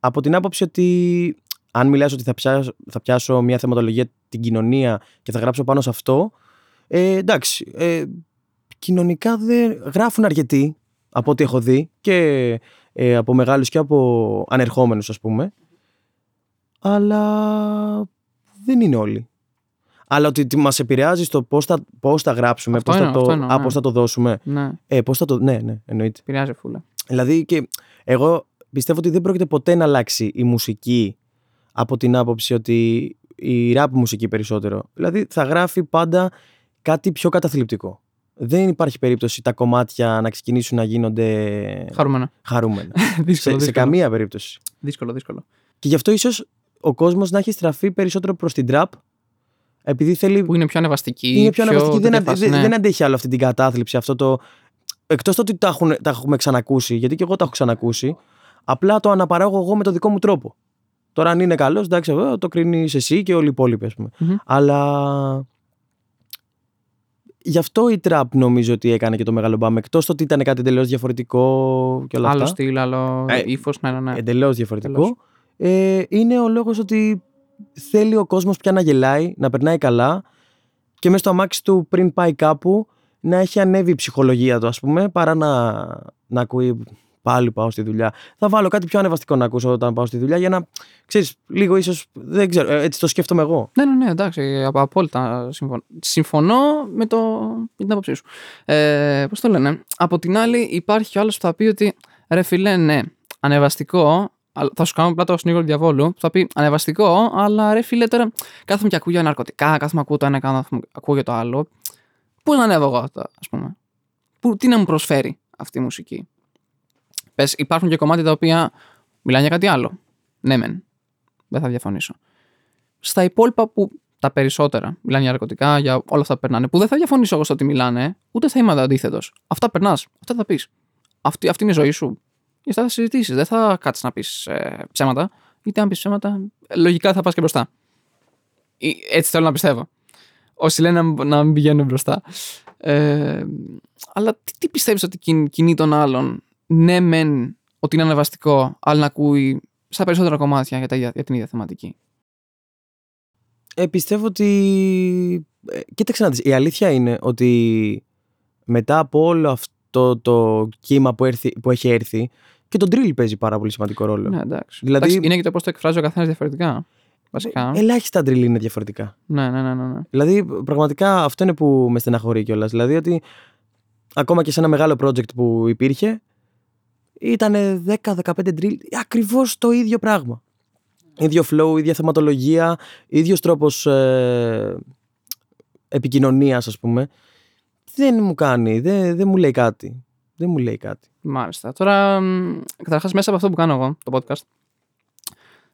Speaker 2: από την άποψη ότι Αν μιλάς ότι θα πιάσω, θα πιάσω μια θεματολογία την κοινωνία και θα γράψω πάνω σε αυτό, ε, εντάξει, ε, κοινωνικά δεν γράφουν αρκετοί από ό,τι έχω δει και ε, από μεγάλους και από ανερχόμενους ας πούμε αλλά δεν είναι όλοι. Αλλά ότι μας επηρεάζει στο πώς θα, πώς θα γράψουμε,
Speaker 1: Αυτό
Speaker 2: πώς,
Speaker 1: εννοώ,
Speaker 2: θα το,
Speaker 1: αυτό εννοώ,
Speaker 2: α,
Speaker 1: ναι.
Speaker 2: πώς θα το δώσουμε.
Speaker 1: Ναι,
Speaker 2: Ε, πώς θα το... Ναι, ναι, εννοείται.
Speaker 1: επηρεάζει φούλα.
Speaker 2: Δηλαδή και εγώ πιστεύω ότι δεν πρόκειται ποτέ να αλλάξει η μουσική από την άποψη ότι η rap μουσική περισσότερο. Δηλαδή θα γράφει πάντα κάτι πιο καταθλιπτικό. Δεν υπάρχει περίπτωση τα κομμάτια να ξεκινήσουν να γίνονται
Speaker 1: Χαρούμενα.
Speaker 2: χαρούμενα.
Speaker 1: δύσκολο,
Speaker 2: σε, σε
Speaker 1: δύσκολο.
Speaker 2: καμία περίπτωση.
Speaker 1: δύσκολο, δύσκολο.
Speaker 2: Και γι' αυτό ίσως ο κόσμος να έχει στραφεί περισσότερο προς την trap επειδή θέλει
Speaker 1: Που είναι πιο ανεβαστική.
Speaker 2: είναι πιο αναβαστική. Δεν,
Speaker 1: τέτοια
Speaker 2: αντε-
Speaker 1: φάση,
Speaker 2: δεν,
Speaker 1: ναι.
Speaker 2: δεν αντέχει άλλο αυτή την κατάθλιψη, αυτό το. Εκτός το ότι τα, έχουν, τα έχουμε ξανακούσει, γιατί και εγώ τα έχω ξανακούσει, απλά το αναπαράγω εγώ με το δικό μου τρόπο. Τώρα, αν είναι καλός, εντάξει, ε, το κρίνεις εσύ και όλοι οι υπόλοιποι, ας πούμε.
Speaker 1: Μμμ.
Speaker 2: Αλλά. Γι' αυτό η τραπ νομίζω ότι έκανε και το μεγάλο μπαμ. Εκτός το ότι ήταν κάτι εντελώς διαφορετικό και όλα
Speaker 1: Άλλο
Speaker 2: αυτά.
Speaker 1: στυλ, άλλο
Speaker 2: Ε,
Speaker 1: ύφος. Ναι, ναι, ναι.
Speaker 2: Εντελώς διαφορετικό. Ε, είναι ο λόγος ότι θέλει ο κόσμος πια να γελάει, να περνάει καλά και μέσα στο αμάξι του πριν πάει κάπου να έχει ανέβει η ψυχολογία του, ας πούμε, παρά να, να ακούει πάλι πάω στη δουλειά. Θα βάλω κάτι πιο ανεβαστικό να ακούσω όταν πάω στη δουλειά για να ξέρεις, λίγο ίσως. Δεν ξέρω, ε, έτσι το σκέφτομαι εγώ.
Speaker 1: Ναι, ναι, ναι, εντάξει, απο- απόλυτα συμφωνώ. Συμφωνώ με, το, με την άποψή σου. Ε, Πώς το λένε. Από την άλλη, υπάρχει κι άλλος που θα πει ότι ρε φιλέ, ναι, ανεβαστικό. αλλά Θα σου κάνω απλά το συνήγορο του διαβόλου. που Θα πει ανεβαστικό, αλλά ρε φιλέ, τώρα κάθομαι και ακούω για ναρκωτικά, κάθομαι ακούω το ένα, κάθομαι ακούω για το άλλο. Πού να ανέβω εγώ αυτό, ας πούμε; Πού, τι να μου προσφέρει αυτή η μουσική; Πες, υπάρχουν και κομμάτια τα οποία μιλάνε για κάτι άλλο. Ναι, μεν. Δεν θα διαφωνήσω στα υπόλοιπα που τα περισσότερα μιλάνε για ναρκωτικά, για όλα αυτά που περνάνε, που δεν θα διαφωνήσω εγώ στο ότι μιλάνε, ούτε θα είμαι αντίθετος. Αυτά περνάς, αυτά θα πεις. Αυτή, αυτή είναι η ζωή σου. Και αυτά θα συζητήσεις. Δεν θα κάτσεις να πεις ε, ψέματα, γιατί αν πεις ψέματα, ε, λογικά θα πας και μπροστά. Ή, έτσι θέλω να πιστεύω. Όσοι λένε να, να μην πηγαίνουν μπροστά. Ε, αλλά τι, τι πιστεύεις ότι κιν- κινεί τον άλλον, ναι, μεν ότι είναι ανεβαστικό, αλλά να ακούει στα περισσότερα κομμάτια για, τα, ίδια- για την ίδια θεματική.
Speaker 2: Ε, πιστεύω ότι. Ε, κοίταξε να δεις, Η αλήθεια είναι ότι μετά από όλο αυτό το κύμα που, έρθει, που έχει έρθει και το drill παίζει πάρα πολύ σημαντικό ρόλο.
Speaker 1: Ναι, εντάξει.
Speaker 2: Δηλαδή-
Speaker 1: εντάξει είναι και το πώς το εκφράζει ο καθένας διαφορετικά. Βασικά.
Speaker 2: Ελάχιστα drill είναι διαφορετικά.
Speaker 1: ναι, ναι, ναι, ναι, ναι.
Speaker 2: Δηλαδή, πραγματικά αυτό είναι που με στεναχωρεί κιόλας. Δηλαδή, ότι ακόμα και σε ένα μεγάλο project που υπήρχε, ήταν 10-15 drill, ακριβώς το ίδιο πράγμα. Ίδιο flow, ίδια θεματολογία, ίδιος τρόπος ε, επικοινωνίας, ας πούμε. Δεν μου κάνει, δεν, δεν μου λέει κάτι. Δεν μου λέει κάτι.
Speaker 1: Μάλιστα. Τώρα, καταρχάς, μέσα από αυτό που κάνω εγώ, το podcast,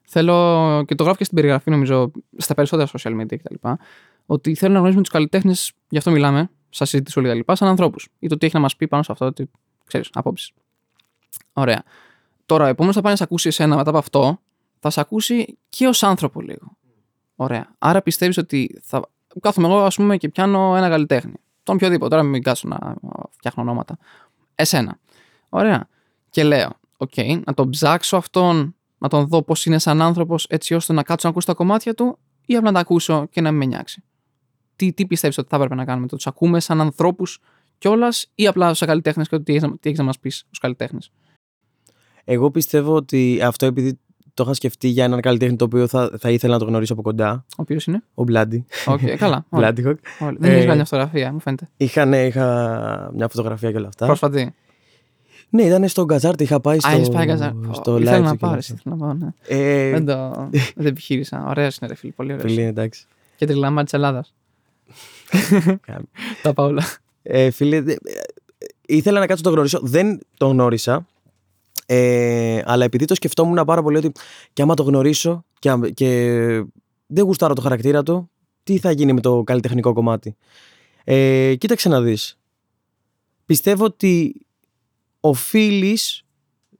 Speaker 1: θέλω και το γράφω και στην περιγραφή, νομίζω, στα περισσότερα social media κτλ. Ότι θέλω να γνωρίζουμε τους καλλιτέχνες, γι' αυτό μιλάμε, σαν συζήτηση όλοι κτλ. σαν ανθρώπους. Ή το τι έχει να μας πει πάνω σε αυτό, ότι ξέρεις, απόψεις. Ωραία. Τώρα, ο επόμενος θα πάει να σε ακούσει εσένα μετά από αυτό, θα σε ακούσει και ως άνθρωπο λίγο. Ωραία. Άρα πιστεύεις ότι θα. Κάθομαι εγώ, ας πούμε, και πιάνω ένα καλλιτέχνη. Τον οποιοδήποτε. Τώρα μην κάτσω να φτιάχνω ονόματα. Εσένα. Ωραία. Και λέω, οκ, να τον ψάξω αυτόν, να τον δω πώς είναι σαν άνθρωπος, έτσι ώστε να κάτσω να ακούσω τα κομμάτια του, ή απλά να τα ακούσω και να μην με νοιάξει. Τι, τι πιστεύεις ότι θα έπρεπε να κάνουμε, να τους ακούμε σαν ανθρώπους κιόλας, ή απλά σαν καλλιτέχνες και ότι τι έχεις να μας πεις ως καλλιτέχνη.
Speaker 2: Εγώ πιστεύω ότι αυτό επειδή το είχα σκεφτεί για έναν καλλιτέχνη το οποίο θα, θα ήθελα να το γνωρίσω από κοντά,
Speaker 1: Ο οποίος είναι;
Speaker 2: ο Bloody.
Speaker 1: Οκ, καλά. Όλοι,
Speaker 2: Bloody Hawk.
Speaker 1: όλοι. Δεν
Speaker 2: Ε,
Speaker 1: έχεις βγάλει μια φωτογραφία, μου φαίνεται.
Speaker 2: Είχα, ναι, είχα μια φωτογραφία και όλα αυτά.
Speaker 1: Πρόσφατη.
Speaker 2: Ναι, ήταν στο Gazarte, είχα πάει στο,
Speaker 1: Α, έχεις πάει καζά.
Speaker 2: στο
Speaker 1: Ήθελα
Speaker 2: live
Speaker 1: να
Speaker 2: του και όλα
Speaker 1: πάρεις.
Speaker 2: αυτά.
Speaker 1: Ήθελα να πάω, ναι.
Speaker 2: Ε,
Speaker 1: Δεν το δεν το επιχείρησα. Ωραία είναι, ρε φίλε. Πολύ ωραία.
Speaker 2: φίλε, εντάξει.
Speaker 1: Και τριλάμα της Ελλάδας. Τα πάω όλα.
Speaker 2: Ε, φίλε, δε- ε, ήθελα να κάτσω να το γνωρίσω. Δεν το γνώρισα. Ε, αλλά επειδή το σκεφτόμουν πάρα πολύ ότι και άμα το γνωρίσω και, άμα- και δεν γουστάρω το χαρακτήρα του, τι θα γίνει με το καλλιτεχνικό κομμάτι. Ε, κοίταξε να δεις. Πιστεύω ότι οφείλεις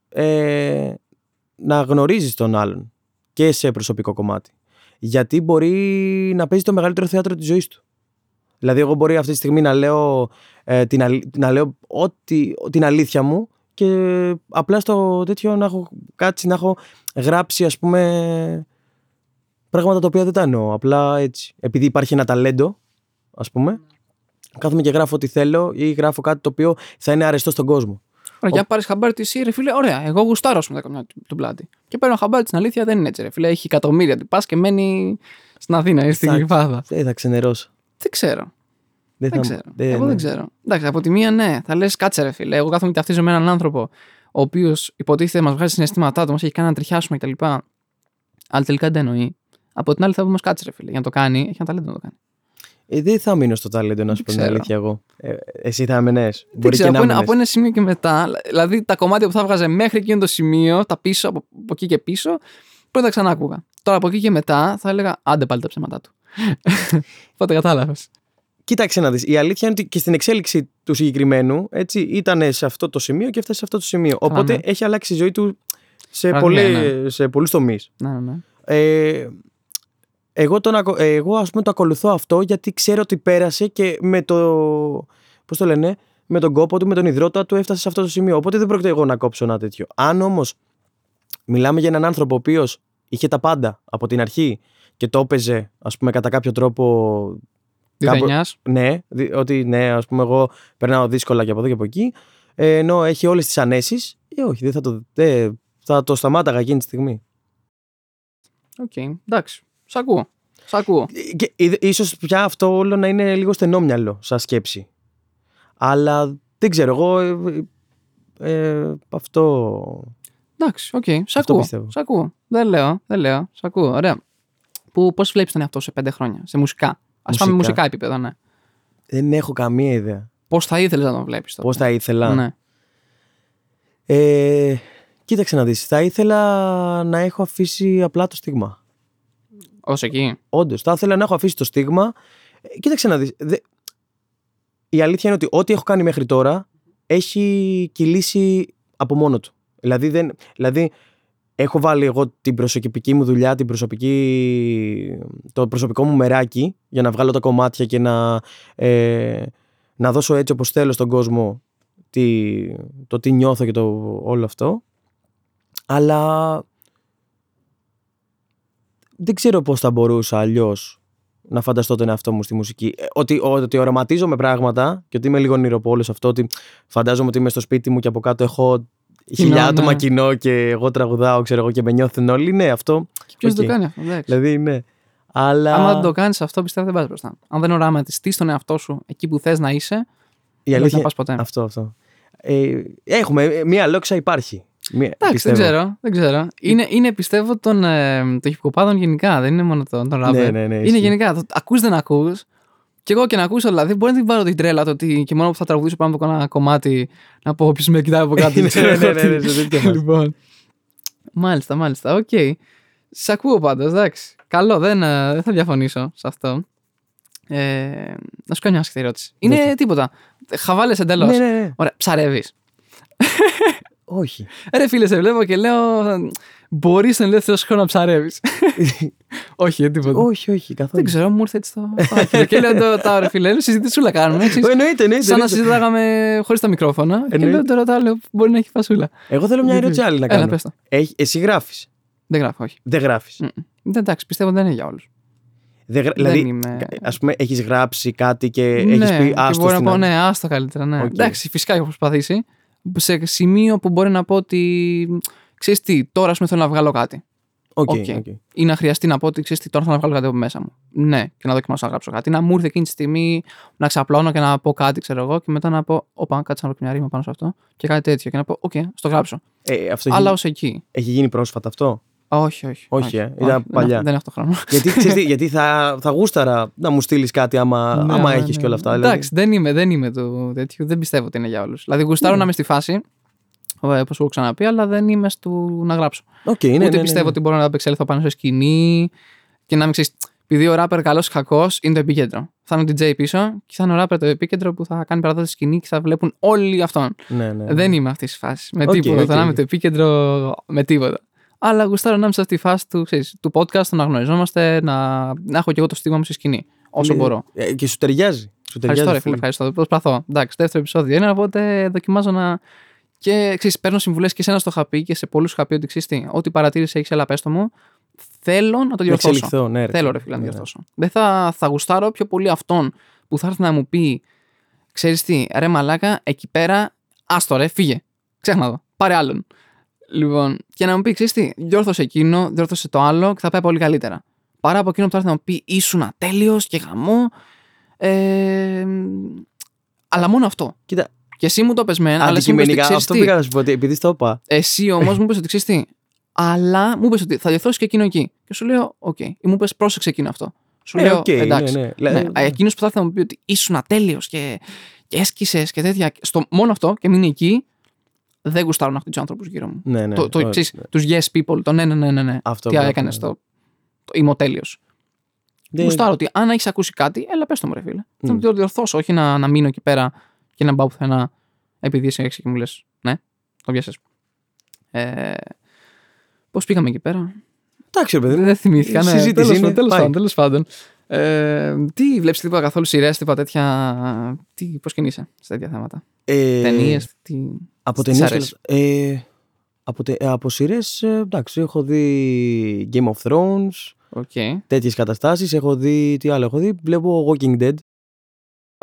Speaker 2: ε, να γνωρίζεις τον άλλον και σε προσωπικό κομμάτι. Γιατί μπορεί να παίζει το μεγαλύτερο θέατρο της ζωής του. Δηλαδή, εγώ μπορεί αυτή τη στιγμή να λέω, ε, την, αλη- να λέω ό,τι, την αλήθεια μου και απλά στο τέτοιο να έχω κάτσει, να έχω γράψει, ας πούμε, πράγματα τα οποία δεν τα εννοώ. Απλά έτσι. Επειδή υπάρχει ένα ταλέντο, ας πούμε, κάθομαι και γράφω ό,τι θέλω ή γράφω κάτι το οποίο θα είναι αρεστό στον κόσμο.
Speaker 1: Ωραία, για να πάρεις χαμπάρι τη εσύ, ρε φίλε, ωραία. Εγώ γουστάρω, ας πούμε, τα καμιά του πλάτη. Και παίρνω χαμπάρι την αλήθεια, δεν είναι έτσι, ρε φίλε. Έχει εκατομμύρια. Πας και μένει στην Αθήνα ή στην
Speaker 2: Εντάξει.
Speaker 1: Γλυφάδα.
Speaker 2: Δεν θα ξενερώσω.
Speaker 1: Δεν ξέρω.
Speaker 2: Δεν,
Speaker 1: Δεν
Speaker 2: θα...
Speaker 1: ξέρω.
Speaker 2: δεν-
Speaker 1: Εγώ
Speaker 2: ναι.
Speaker 1: δεν ξέρω. Εντάξει, από τη μία, ναι, θα λες, κάτσε ρε φίλε. Εγώ κάθομαι και ταυτίζω με έναν άνθρωπο ο οποίος υποτίθεται μας βγάζει συναισθήματά του, μας έχει κάνει να τριχιάσουμε κτλ. Αλλά τελικά δεν εννοεί. Από την άλλη θα πούμε, κάτσε ρε φίλε. Για να το κάνει, έχει ένα ταλέντο να το κάνει.
Speaker 2: Ε, δεν θα μείνω στο ταλέντο, να σου πω την
Speaker 1: ξέρω.
Speaker 2: αλήθεια εγώ. Ε, εσύ θα έμενε.
Speaker 1: Δεν
Speaker 2: Μπορεί
Speaker 1: ξέρω,
Speaker 2: και
Speaker 1: από
Speaker 2: να
Speaker 1: ένα, από
Speaker 2: έμενες.
Speaker 1: ένα σημείο και μετά, δηλαδή τα κομμάτια που θα βγάζε μέχρι εκείνο το σημείο, τα πίσω, από, από εκεί και πίσω, πρώτα ξανά άκουγα. Τώρα από εκεί και μετά θα έλεγα άντε πάλι τα ψέματά του. Οπότε κατάλαβες.
Speaker 2: Κοίταξε να δεις. Η αλήθεια είναι ότι και στην εξέλιξη του συγκεκριμένου έτσι, ήταν σε αυτό το σημείο και έφτασε σε αυτό το σημείο.
Speaker 1: Καλά,
Speaker 2: Οπότε
Speaker 1: ναι.
Speaker 2: έχει αλλάξει η ζωή του σε,
Speaker 1: Πραγματικά,
Speaker 2: πολλέ, σε πολλούς τομείς.
Speaker 1: Ναι, ναι, ναι.
Speaker 2: Ε, εγώ, τον, ακο- ε, εγώ ας πούμε το ακολουθώ αυτό γιατί ξέρω ότι πέρασε και με το, πώς το λένε, με τον κόπο του, με τον υδρότα του έφτασε σε αυτό το σημείο. Οπότε δεν πρόκειται εγώ να κόψω ένα τέτοιο. Αν όμως μιλάμε για έναν άνθρωπο ο οποίος είχε τα πάντα από την αρχή και το έπαιζε ας πούμε κατά κάποιο τρόπο Κάπου-
Speaker 1: Διδενιάς.
Speaker 2: ναι, δι- ότι ναι, ας πούμε εγώ περνάω δύσκολα και από εδώ και από εκεί ε, ενώ έχει όλες τις ανέσεις ε, όχι, δεν θα το, δεν, θα το σταμάταγα εκείνη τη στιγμή.
Speaker 1: Οκ, εντάξει. Σ' ακούω. Σ' ακούω.
Speaker 2: Και ι- ίσως πια αυτό όλο να είναι λίγο στενόμυαλο σαν σκέψη. Αλλά δεν ξέρω, εγώ ε, ε, ε, αυτό...
Speaker 1: Εντάξει, οκ. Σ'
Speaker 2: Αυτό
Speaker 1: ακούω.
Speaker 2: πιστεύω.
Speaker 1: Σ' ακούω. Δεν λέω, δεν λέω. Σ' ακούω. Ωραία. Που, πώς βλέπεις τον εαυτό σου σε πέντε χρόνια, σε μουσικά; Ας
Speaker 2: Μουσικά.
Speaker 1: πάμε μουσικά επίπεδα, ναι.
Speaker 2: Δεν έχω καμία ιδέα.
Speaker 1: Πώς θα ήθελες να τον βλέπεις τότε;
Speaker 2: Πώς θα ήθελα;
Speaker 1: Ναι.
Speaker 2: Ε, κοίταξε να δεις. Θα ήθελα να έχω αφήσει απλά το στίγμα.
Speaker 1: Ως εκεί;
Speaker 2: Όντως, θα ήθελα να έχω αφήσει το στίγμα. Ε, κοίταξε να δεις. δε- Η αλήθεια είναι ότι ό,τι έχω κάνει μέχρι τώρα έχει κυλήσει από μόνο του. Δηλαδή, δεν, δηλαδή έχω βάλει εγώ την προσωπική μου δουλειά, την προσωπική, το προσωπικό μου μεράκι για να βγάλω τα κομμάτια και να, ε, να δώσω έτσι όπως θέλω στον κόσμο τι, το τι νιώθω και το όλο αυτό. Αλλά δεν ξέρω πώς θα μπορούσα αλλιώς να φανταστώ τον εαυτό μου στη μουσική. Ε, Ότι, ότι οραματίζομαι πράγματα και ότι είμαι λίγο ονειροπόλος αυτό, ότι φαντάζομαι ότι είμαι στο σπίτι μου και από κάτω έχω
Speaker 1: Κοινό,
Speaker 2: χιλιά άτομα
Speaker 1: ναι.
Speaker 2: κοινό και εγώ τραγουδάω, ξέρω εγώ, και με νιώθουν όλοι. Ναι, αυτό.
Speaker 1: Και ποιος
Speaker 2: οκ.
Speaker 1: το κάνει αυτό, εντάξει.
Speaker 2: Δηλαδή, ναι. Αλλά
Speaker 1: Άμα δεν το κάνεις αυτό, πιστεύω δεν πας μπροστά. Αν δεν οραματιστείς τον εαυτό σου εκεί που θες να είσαι,
Speaker 2: η
Speaker 1: δεν
Speaker 2: αλήθεια.
Speaker 1: θα πας ποτέ.
Speaker 2: Αυτό, αυτό. Ε, έχουμε, ε, μία λόξα υπάρχει. Μία,
Speaker 1: Εντάξει, δεν
Speaker 2: πιστεύω.
Speaker 1: ξέρω. Δεν ξέρω. Είναι, είναι πιστεύω των, ε, των χυπκοπάδων γενικά. Δεν είναι μόνο των, των rapper.
Speaker 2: Ναι, ναι, ναι,
Speaker 1: είναι
Speaker 2: ισχύει.
Speaker 1: γενικά. Το, ακούς δεν ακούς. Και εγώ και να ακούσω, δηλαδή, μπορεί να την πάρω την τρέλα το ότι και μόνο που θα τραγουδήσω πάνω από ένα κομμάτι να πω ποιο με κοιτάει από κάτω.
Speaker 2: Ναι,
Speaker 1: ξέρω
Speaker 2: ναι,
Speaker 1: εγώ
Speaker 2: ναι,
Speaker 1: τι.
Speaker 2: ναι, σε τέτοια φάση.
Speaker 1: Λοιπόν. Μάλιστα, μάλιστα. Οκ. Σ' ακούω πάντως, εντάξει. Καλό, δεν, ε, δεν θα διαφωνήσω σε αυτό. Ε, να σου κάνω μια άσχετη ερώτηση. Είναι
Speaker 2: Δώστε.
Speaker 1: τίποτα. Χαβαλές εντελώς.
Speaker 2: Ναι, ναι, ναι.
Speaker 1: Ωραία, ψαρεύεις.
Speaker 2: Όχι.
Speaker 1: Ρε φίλε, σε βλέπω και λέω. Μπορείς στον ελεύθερο σου χρόνο να ψαρεύεις. Όχι, ε, τίποτα.
Speaker 2: όχι, όχι, καθόλου.
Speaker 1: Δεν ξέρω, μου ήρθε έτσι το. το άκυρο. και λέω τώρα, ρε φίλε, λέω, συζητησούλα κάνουμε. Έτσι,
Speaker 2: Ε, Εννοείται, εννοείται.
Speaker 1: σαν να
Speaker 2: εννοείται.
Speaker 1: συζητάγαμε χωρίς τα μικρόφωνα. Και
Speaker 2: Εννοείται.
Speaker 1: λέω τώρα, τώρα λέω, μπορεί να έχει φασούλα.
Speaker 2: Εγώ θέλω μια ερώτηση άλλη να
Speaker 1: Έλα,
Speaker 2: κάνω.
Speaker 1: πες το.
Speaker 2: Έχει, εσύ γράφεις;
Speaker 1: Δεν γράφω, όχι.
Speaker 2: Δεν γράφεις;
Speaker 1: Μμ. Δεν, εντάξει, πιστεύω δεν είναι για όλους.
Speaker 2: Δεν γρα...
Speaker 1: Δεν
Speaker 2: δηλαδή,
Speaker 1: είμαι-
Speaker 2: ας πούμε, έχεις γράψει κάτι και
Speaker 1: ναι,
Speaker 2: έχεις πει
Speaker 1: και
Speaker 2: άστο
Speaker 1: μπορώ να
Speaker 2: στην
Speaker 1: πω,
Speaker 2: άλλη».
Speaker 1: ναι, άστο καλύτερα. Ναι.
Speaker 2: Οκ.
Speaker 1: Εντάξει, φυσικά έχω προσπαθήσει. Σε σημείο που μπορεί να πω ότι. Ξέρεις τι, τώρα ας πούμε θέλω να βγάλω κάτι.
Speaker 2: Οκ,
Speaker 1: Οκ.
Speaker 2: οκ.
Speaker 1: Ή να χρειαστεί να πω ότι ξέρεις τι, τώρα θέλω να βγάλω κάτι από μέσα μου. Ναι, και να δοκιμάσω να γράψω κάτι. Να μου ήρθε εκείνη τη στιγμή να ξαπλώνω και να πω κάτι, ξέρω εγώ, και μετά να πω, Όπα, κάτσε να βρω μια ρίμα πάνω σε αυτό και κάτι τέτοιο. Και να πω, Οκ, στο γράψω.
Speaker 2: Ε, αυτό
Speaker 1: Αλλά
Speaker 2: έχει,
Speaker 1: ως εκεί.
Speaker 2: έχει γίνει πρόσφατα αυτό;
Speaker 1: Α, Όχι, όχι.
Speaker 2: Όχι, ε, ήταν
Speaker 1: δεν
Speaker 2: παλιά.
Speaker 1: έχω- Δεν έχω το χρόνο.
Speaker 2: γιατί ξέρεις τι, γιατί θα, θα γούσταρα να μου στείλεις κάτι άμα,
Speaker 1: Ναι,
Speaker 2: άμα
Speaker 1: ναι,
Speaker 2: έχεις
Speaker 1: ναι.
Speaker 2: και όλα αυτά. δηλαδή.
Speaker 1: Εντάξει, δεν είμαι, δεν είμαι του τέτοιου. Δεν πιστεύω ότι είναι για όλους. Δηλαδή, γουστάρω
Speaker 2: Ναι.
Speaker 1: να είμαι στη φάση, όπως σου έχω ξαναπεί, αλλά δεν είμαι στο να γράψω.
Speaker 2: Οκ, ναι,
Speaker 1: Ούτε
Speaker 2: ναι, ναι,
Speaker 1: πιστεύω
Speaker 2: ναι.
Speaker 1: ότι μπορώ να ανταπεξέλθω πάνω σε σκηνή και να μην ξέρεις. Επειδή ο ράπερ καλός ή κακός είναι το επίκεντρο. Θα είναι ο DJ πίσω και θα είναι ο ράπερ το επίκεντρο που θα κάνει παραδόση σκηνή και θα βλέπουν όλοι αυτόν.
Speaker 2: Ναι, ναι.
Speaker 1: Δεν είμαι αυτής της φάσης. Με
Speaker 2: Οκ,
Speaker 1: τίποτα.
Speaker 2: οκ,
Speaker 1: Θα είμαι
Speaker 2: οκ.
Speaker 1: το επίκεντρο με τίποτα. Αλλά γουστάρω να είμαι σε αυτή τη φάση του, ξέρεις, του podcast, να γνωριζόμαστε, να, να έχω και εγώ το στίγμα μου στη σκηνή. Όσο
Speaker 2: Ναι.
Speaker 1: μπορώ.
Speaker 2: Ε, και σου ταιριάζει. Σου ταιριάζει.
Speaker 1: Ευχαριστώ, ρε φίλε,
Speaker 2: φίλε.
Speaker 1: ευχαριστώ. Προσπαθώ. Εντάξει, δεύτερο επεισόδιο είναι, οπότε δοκιμάζω να. Και ξέρεις, παίρνω συμβουλές και εσένα στο είχα πει και σε πολλούς είχα πει ότι ξέρεις τι, ό,τι παρατήρησε έχεις, έλα πες το μου. θέλω να το
Speaker 2: Να
Speaker 1: διορθώσω.
Speaker 2: εξελιχθώ, ναι. ρε.
Speaker 1: Θέλω ρε φίλε να
Speaker 2: Ναι, ναι.
Speaker 1: διορθώσω. Δεν θα, θα γουστάρω πιο πολύ αυτόν που θα έρθει να μου πει, ξέρεις τι, ρε μαλάκα, εκεί πέρα, άστο ρε, φύγε. Ξέχνα το. Πάρε άλλον. Λοιπόν, και να μου πει, ξέρεις τι, διόρθωσε εκείνο, διόρθωσε το άλλο και θα πάει πολύ καλύτερα. Παρά από εκείνο που θα έρθει να μου πει, ήσουν τέλειος και γαμώ. Ε, αλλά μόνο αυτό.
Speaker 2: Κοίτα,
Speaker 1: Και εσύ μου το πες μεν, αλλά εσύ μου πες ότι
Speaker 2: αντικειμενικά
Speaker 1: ξέρεις
Speaker 2: αυτό
Speaker 1: τι.
Speaker 2: πήγα να σου πω ότι επειδή το είπα.
Speaker 1: Εσύ όμως μου είπες ότι ξέρεις τι. Αλλά μου είπες ότι θα διορθώσεις και εκείνο εκεί. Και σου λέω, οκ. Ή μου είπες, πρόσεξε εκείνο αυτό. Σου
Speaker 2: Ε,
Speaker 1: λέω,
Speaker 2: οκ,
Speaker 1: εντάξει.
Speaker 2: ναι, ναι.
Speaker 1: Ναι,
Speaker 2: Δηλαδή,
Speaker 1: Εκείνος που θα ήθελα να μου πει ότι ήσουν τέλειος και, και έσκησες και τέτοια. Στο, μόνο αυτό και μείνει εκεί, δεν γουστάρουν αυτού τους άνθρωπου γύρω μου.
Speaker 2: Ναι, ναι.
Speaker 1: το, το,
Speaker 2: όχι,
Speaker 1: ξέρεις,
Speaker 2: ναι.
Speaker 1: τους yes people, το ναι, ναι, ναι, ναι. ναι.
Speaker 2: Αυτό
Speaker 1: Τι
Speaker 2: μπράβο,
Speaker 1: έκανες
Speaker 2: ναι.
Speaker 1: το. το είμαι ο τέλειος.
Speaker 2: Δεν-
Speaker 1: Γουστάρω ότι αν έχεις ακούσει κάτι, έλα πες το μου, ρε φίλε. Θα
Speaker 2: Μμ.
Speaker 1: το διορθώσω, όχι να, να μείνω εκεί πέρα και να πάω πουθενά επειδή εσύ έξι και μου λες, ναι, το πιάσε. Ε, Πώς πήγαμε εκεί πέρα;
Speaker 2: Εντάξει, ρε παιδί μου.
Speaker 1: Δεν θυμήθηκα. Ναι,
Speaker 2: Συζήτηση
Speaker 1: τέλος,
Speaker 2: είναι,
Speaker 1: τέλος
Speaker 2: πάει.
Speaker 1: πάντων, τέλος πάντων. Ε, τι βλέπεις τίποτα καθόλου σειρές, τίποτα τέτοια. Τι, πώς κινείσαι σε τέτοια θέματα;
Speaker 2: Ε,
Speaker 1: Ταινίες, τι.
Speaker 2: Από
Speaker 1: τι
Speaker 2: ταινίες.
Speaker 1: αρέσει;
Speaker 2: Ε, από, τε, ε, από σειρές, εντάξει, έχω δει Game of Thrones,
Speaker 1: Οκ.
Speaker 2: τέτοιες καταστάσεις. Έχω δει. Τι άλλο έχω δει. Βλέπω Walking Dead.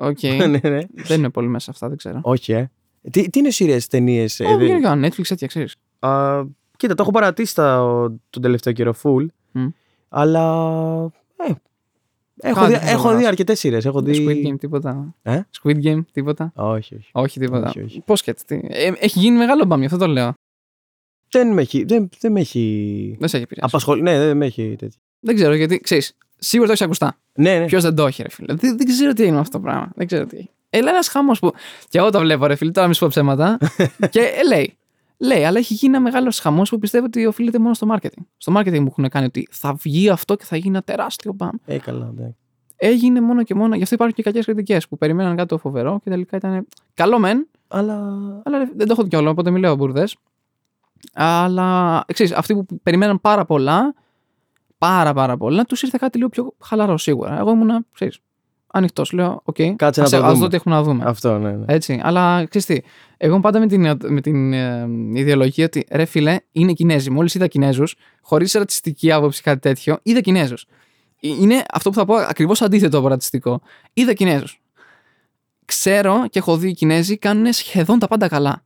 Speaker 1: Οκ.
Speaker 2: ναι, ναι.
Speaker 1: Δεν είμαι πολύ μέσα σε αυτά, δεν ξέρω.
Speaker 2: Όχι, ε. Τι, τι είναι σειρές, ταινίες.
Speaker 1: Όχι, γενικά, Netflix, τέτοια ξέρεις.
Speaker 2: κοίτα, το έχω παρατήσει τα, τον τελευταίο καιρό full.
Speaker 1: Μμ.
Speaker 2: Αλλά. Ε, έχω
Speaker 1: Κάτι
Speaker 2: δει,
Speaker 1: θα το
Speaker 2: έχω δει
Speaker 1: βράσω.
Speaker 2: αρκετές σειρές. Έχω δει.
Speaker 1: Squid Game, τίποτα.
Speaker 2: Ε;
Speaker 1: Squid Game, τίποτα.
Speaker 2: Όχι, όχι.
Speaker 1: Όχι, τίποτα.
Speaker 2: Όχι, όχι.
Speaker 1: Πώς και έτσι. τι. Ε, έχει γίνει μεγάλο μπαμι, αυτό το λέω.
Speaker 2: Δεν με έχει. Δεν, δεν με έχει...
Speaker 1: Δεν σε έχει επηρεάσει.
Speaker 2: Απασχολεί. Ναι, δεν με έχει τέτοιο.
Speaker 1: Δεν ξέρω γιατί, ξέρεις. Σίγουρα το έχεις ακουστά.
Speaker 2: Ναι, ναι.
Speaker 1: Ποιος δεν το έχει, ρε φίλε. Δεν, δεν ξέρω τι έγινε αυτό το πράγμα. Δεν ξέρω τι έχει. Έλα ένας χάμο που. Και εγώ το βλέπω, ρε φίλε, τώρα μη σου πω ψέματα. και ε, λέει. Λέει, αλλά έχει γίνει ένα μεγάλος χαμός που πιστεύω ότι οφείλεται μόνο στο marketing. Στο marketing μου έχουν κάνει ότι θα βγει αυτό και θα γίνει ένα τεράστιο μπαμ.
Speaker 2: Ε, καλά, ναι.
Speaker 1: Έγινε μόνο και μόνο. Γι' αυτό υπάρχουν και κακές κριτικές που περιμέναν κάτι το φοβερό και τελικά ήταν. Καλό μεν,
Speaker 2: Αλλά.
Speaker 1: αλλά ρε, δεν το έχω κιόλα, οπότε μιλάω μπούρδες. Αλλά ξέρεις, αυτοί που περιμέναν πάρα πολλά, πάρα πάρα πολλά, τους ήρθε κάτι λίγο πιο χαλαρό σίγουρα. Εγώ ήμουν, ξέρεις, ανοιχτός. Λέω, οκ,
Speaker 2: Κάτσε να
Speaker 1: ας,
Speaker 2: το
Speaker 1: ας
Speaker 2: δούμε.
Speaker 1: δω τι έχουμε να δούμε.
Speaker 2: Αυτό, ναι. ναι.
Speaker 1: Έτσι. Αλλά ξέρεις τι, εγώ είμαι πάντα με την, με την ε, ιδεολογία ότι ρε φίλε, είναι Κινέζοι. Μόλις είδα Κινέζους, χωρίς ρατσιστική άποψη κάτι τέτοιο, είδα Κινέζους. Είναι αυτό που θα πω ακριβώς αντίθετο από ρατσιστικό. Είδα Κινέζους. Ξέρω και έχω δει οι Κινέζοι κάνουν σχεδόν τα πάντα καλά.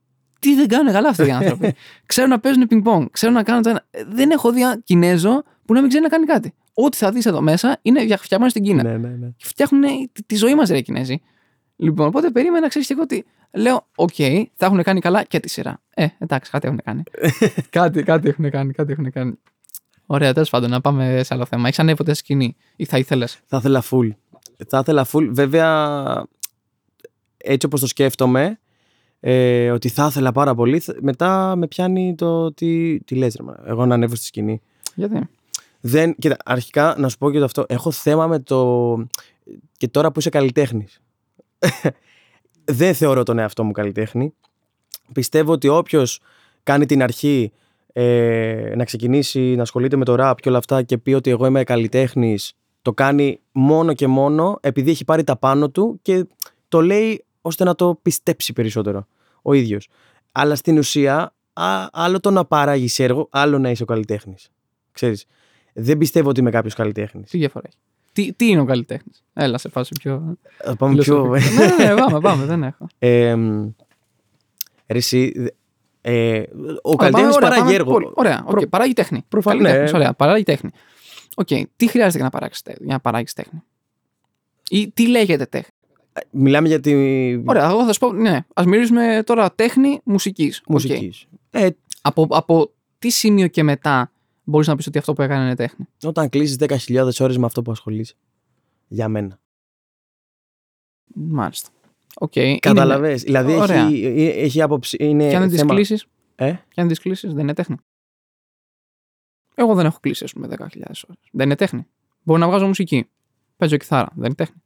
Speaker 1: Τι δεν κάνουν καλά αυτοί οι άνθρωποι. ξέρουν να παίζουν πινκ-πονγκ. Ξέρουν να κάνουν το ένα. Ε, Δεν έχω δει ένα Κινέζο που να μην ξέρει να κάνει κάτι. Ό,τι θα δεις εδώ μέσα είναι δια- φτιαγμένο στην Κίνα.
Speaker 2: ναι, ναι, ναι.
Speaker 1: Φτιάχνουν τη, τη ζωή μας, ρε οι Κινέζοι. Λοιπόν, οπότε περίμενα, ξέρεις και εγώ ότι. Λέω, οκ, θα έχουν κάνει καλά και τη σειρά. Ε, εντάξει, κάτι έχουν κάνει. κάτι, κάτι έχουν κάνει, κάτι έχουν κάνει. Ωραία, τέλος πάντων, να πάμε σε άλλο θέμα. Έχεις ανέβει ποτέ σε σκηνή ή θα ήθελες;
Speaker 2: Θα ήθελα full. Θα ήθελα full. Βέβαια, έτσι όπως το σκέφτομαι, ε, ότι θα ήθελα πάρα πολύ, θ- μετά με πιάνει το τι, τι λες ρε man, εγώ να ανέβω στη σκηνή.
Speaker 1: Γιατί;
Speaker 2: Δεν, κοίτα, αρχικά να σου πω και το αυτό, έχω θέμα με το και τώρα που είσαι καλλιτέχνης. δεν θεωρώ τον εαυτό μου καλλιτέχνη. Πιστεύω ότι όποιος κάνει την αρχή ε, να ξεκινήσει να ασχολείται με το ραπ και όλα αυτά και πει ότι εγώ είμαι καλλιτέχνης το κάνει μόνο και μόνο επειδή έχει πάρει τα πάνω του και το λέει ώστε να το πιστέψει περισσότερο ο ίδιος. Αλλά στην ουσία α, άλλο το να παράγεις έργο, άλλο να είσαι ο καλλιτέχνης. Ξέρεις, δεν πιστεύω ότι είμαι κάποιος καλλιτέχνης.
Speaker 1: Τι διαφορά έχει; Τι, τι είναι ο καλλιτέχνης; Έλα, σε φάση πιο.
Speaker 2: Θα πάμε πιο...
Speaker 1: ναι, ναι, ναι, πάμε, πάμε, δεν έχω.
Speaker 2: Ε, μ, ρε εσύ, δε- ε, ο
Speaker 1: Ωραία,
Speaker 2: καλλιτέχνης
Speaker 1: πάμε, ωραία,
Speaker 2: παράγει
Speaker 1: πάμε,
Speaker 2: έργο.
Speaker 1: πολύ- Ωραία, οκ,
Speaker 2: Προ-
Speaker 1: παράγει τέχνη.
Speaker 2: Προφανώς,
Speaker 1: Καλλιτέχνης,
Speaker 2: ναι.
Speaker 1: Ωραία, παράγει τέχνη. Οκ, τι χρειάζεται για να παράξεις για να παράγεις τέχνη; Ή τι λέγεται τέχνη;
Speaker 2: Μιλάμε για τη
Speaker 1: Ωραία, εγώ θα σου πω, ναι, ας μιλήσουμε τώρα τέχνη μουσικής.
Speaker 2: μουσικής. Ε,
Speaker 1: Από, από τι σημείο και μετά μπορείς να πεις ότι αυτό που έκανε είναι τέχνη;
Speaker 2: όταν κλείσεις 10.000 ώρες με αυτό που ασχολείσαι. Για μένα.
Speaker 1: Μάλιστα. Οκ. είναι-
Speaker 2: Κατάλαβες. Δηλαδή
Speaker 1: Ωραία.
Speaker 2: έχει, ε, έχει άποψη. Είναι
Speaker 1: Και αν τις
Speaker 2: θέμα...
Speaker 1: κλείσεις,
Speaker 2: Ε;
Speaker 1: και αν τις κλείσεις, δεν είναι τέχνη; Εγώ δεν έχω κλείσει, ας πούμε, 10.000 ώρες. Δεν είναι τέχνη. Μπορώ να βγάζω μουσική. Παίζω κιθάρα. Δεν είναι τέχνη.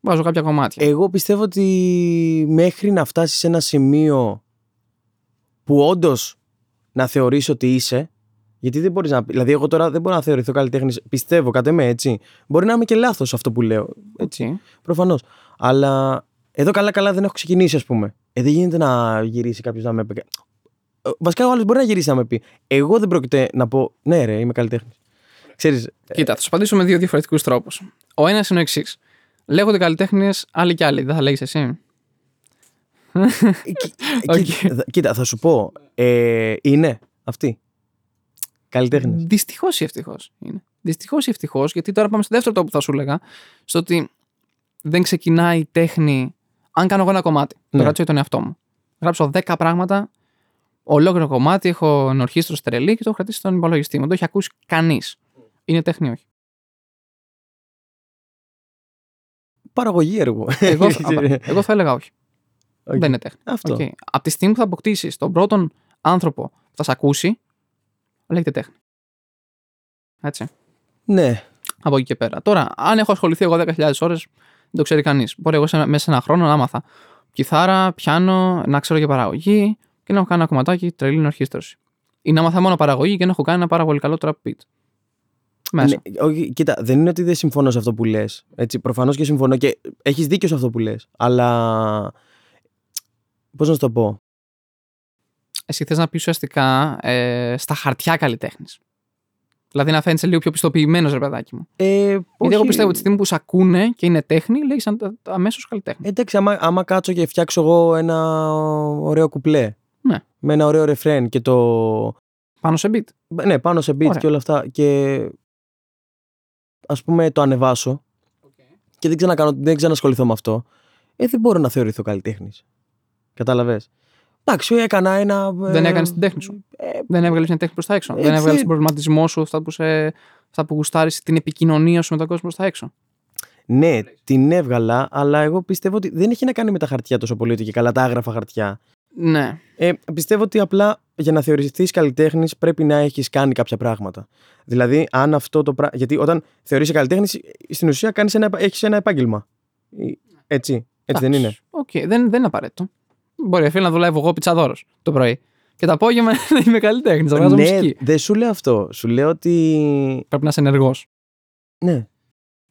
Speaker 1: Βγάζω κάποια κομμάτια.
Speaker 2: Εγώ πιστεύω ότι μέχρι να φτάσεις σε ένα σημείο που όντως να θεωρείς ότι είσαι, γιατί δεν μπορείς να. Δηλαδή, εγώ τώρα δεν μπορώ να θεωρηθώ καλλιτέχνης. Πιστεύω, κατά με έτσι. Μπορεί να είμαι και λάθος αυτό που λέω.
Speaker 1: Έτσι.
Speaker 2: Προφανώς. Αλλά εδώ καλά-καλά δεν έχω ξεκινήσει, ας πούμε. Ε, δεν γίνεται να γυρίσει κάποιος να με. πει- Βασικά ο άλλος μπορεί να γυρίσει να με πει. Εγώ δεν πρόκειται να πω Ναι, ρε, είμαι καλλιτέχνης. Ξέρεις,
Speaker 1: Κοίτα, θα σου απαντήσω με δύο διαφορετικούς τρόπους. Ο ένας είναι ο εξής. Λέγονται καλλιτέχνες άλλοι κι άλλοι. Δεν θα λέγεις εσύ.
Speaker 2: Κοι- κοίτα, θα- Κοίτα, θα σου πω. Ε, είναι αυτή. Καλλιτέχνη.
Speaker 1: Δυστυχώς ή ευτυχώς είναι. Δυστυχώς ή ευτυχώς, γιατί τώρα πάμε στο δεύτερο τρόπο που θα σου έλεγα. Στο ότι δεν ξεκινάει η τέχνη. Αν κάνω εγώ ένα κομμάτι, το
Speaker 2: Ναι.
Speaker 1: κρατήσω για τον εαυτό μου. Γράψω 10 πράγματα, ολόκληρο κομμάτι, έχω ενορχίστρο στερελή και το έχω κρατήσει στον υπολογιστή μου. Δεν το έχει ακούσει κανείς. Είναι τέχνη, ή όχι.
Speaker 2: Παραγωγή έργου.
Speaker 1: Εγώ, θα- εγώ θα έλεγα όχι.
Speaker 2: Οκ.
Speaker 1: Δεν είναι τέχνη.
Speaker 2: Αυτό.
Speaker 1: Okay. Από τη στιγμή που θα αποκτήσεις τον πρώτον άνθρωπο που θα σε ακούσει, λέγεται τέχνη. Έτσι.
Speaker 2: Ναι.
Speaker 1: Από εκεί και πέρα. Τώρα, αν έχω ασχοληθεί εγώ 10.000 ώρες, δεν το ξέρει κανείς. Μπορεί εγώ σε, μέσα σε ένα χρόνο να 'μαθα κιθάρα, πιάνο, να ξέρω και παραγωγή και να έχω κάνει ένα κομματάκι τρελή ενορχήστρωση. Ή να 'μαθα μόνο παραγωγή και να έχω κάνει ένα πάρα πολύ καλό trap beat. Μέσα.
Speaker 2: Ναι, όχι, κοίτα, δεν είναι ότι δεν συμφωνώ σε αυτό που λες. Προφανώς και συμφωνώ και έχεις δίκιο σε αυτό που λες. Αλλά. Πώς να σου το πω;
Speaker 1: Εσύ θες να πεις ουσιαστικά ε, στα χαρτιά καλλιτέχνης. Δηλαδή να φαίνεσαι λίγο πιο πιστοποιημένος, ρε παιδάκι μου.
Speaker 2: Ε,
Speaker 1: Γιατί
Speaker 2: όχι-
Speaker 1: εγώ πιστεύω ότι τη στιγμή που σε ακούνε και είναι τέχνη, λέγεις αμέσως καλλιτέχνη.
Speaker 2: Εντάξει, άμα, άμα κάτσω και φτιάξω εγώ ένα ωραίο κουπλέ.
Speaker 1: Ναι.
Speaker 2: Με ένα ωραίο ρεφρέν και το.
Speaker 1: Πάνω σε beat.
Speaker 2: Ναι, πάνω σε beat
Speaker 1: Ωραία.
Speaker 2: και όλα αυτά. Και ας πούμε το ανεβάσω και δεν, ξανακάνω, δεν ξανασχοληθώ με αυτό. Ε, δεν μπορώ να θεωρηθώ καλλιτέχνης. Κατάλαβες; Εντάξει, έκανα ένα.
Speaker 1: Δεν
Speaker 2: ε,
Speaker 1: έκανες την τέχνη σου.
Speaker 2: ε,
Speaker 1: Δεν έβγαλες μια τέχνη προς τα έξω.
Speaker 2: Ε,
Speaker 1: δεν έβγαλες
Speaker 2: θε-
Speaker 1: τον προβληματισμό σου, αυτά που, σε, αυτά που γουστάρεις, την επικοινωνία σου με τον κόσμο προς τα έξω.
Speaker 2: Ναι, την έβγαλα, αλλά εγώ πιστεύω ότι δεν έχει να κάνει με τα χαρτιά τόσο πολύ ότι και καλά τα άγραφα χαρτιά.
Speaker 1: Ναι.
Speaker 2: Ε, πιστεύω ότι απλά για να θεωρηθείς καλλιτέχνης πρέπει να έχεις κάνει κάποια πράγματα. Δηλαδή, αν αυτό το πράγμα. Γιατί όταν θεωρείσαι καλλιτέχνης, στην ουσία κάνεις ένα, έχεις ένα επάγγελμα. Ε, Έτσι. Έτσι δεν είναι.
Speaker 1: Εντάξει. Οκ, δεν, δεν είναι απαραίτητο. Μπορεί φίλε να δουλεύω εγώ πιτσαδόρος το πρωί. Και το απόγευμα να είμαι καλλιτέχνης, να βγάζω
Speaker 2: ναι,
Speaker 1: μουσική.
Speaker 2: δεν σου λέω αυτό. Σου λέω ότι.
Speaker 1: Πρέπει να είσαι ενεργός.
Speaker 2: Ναι.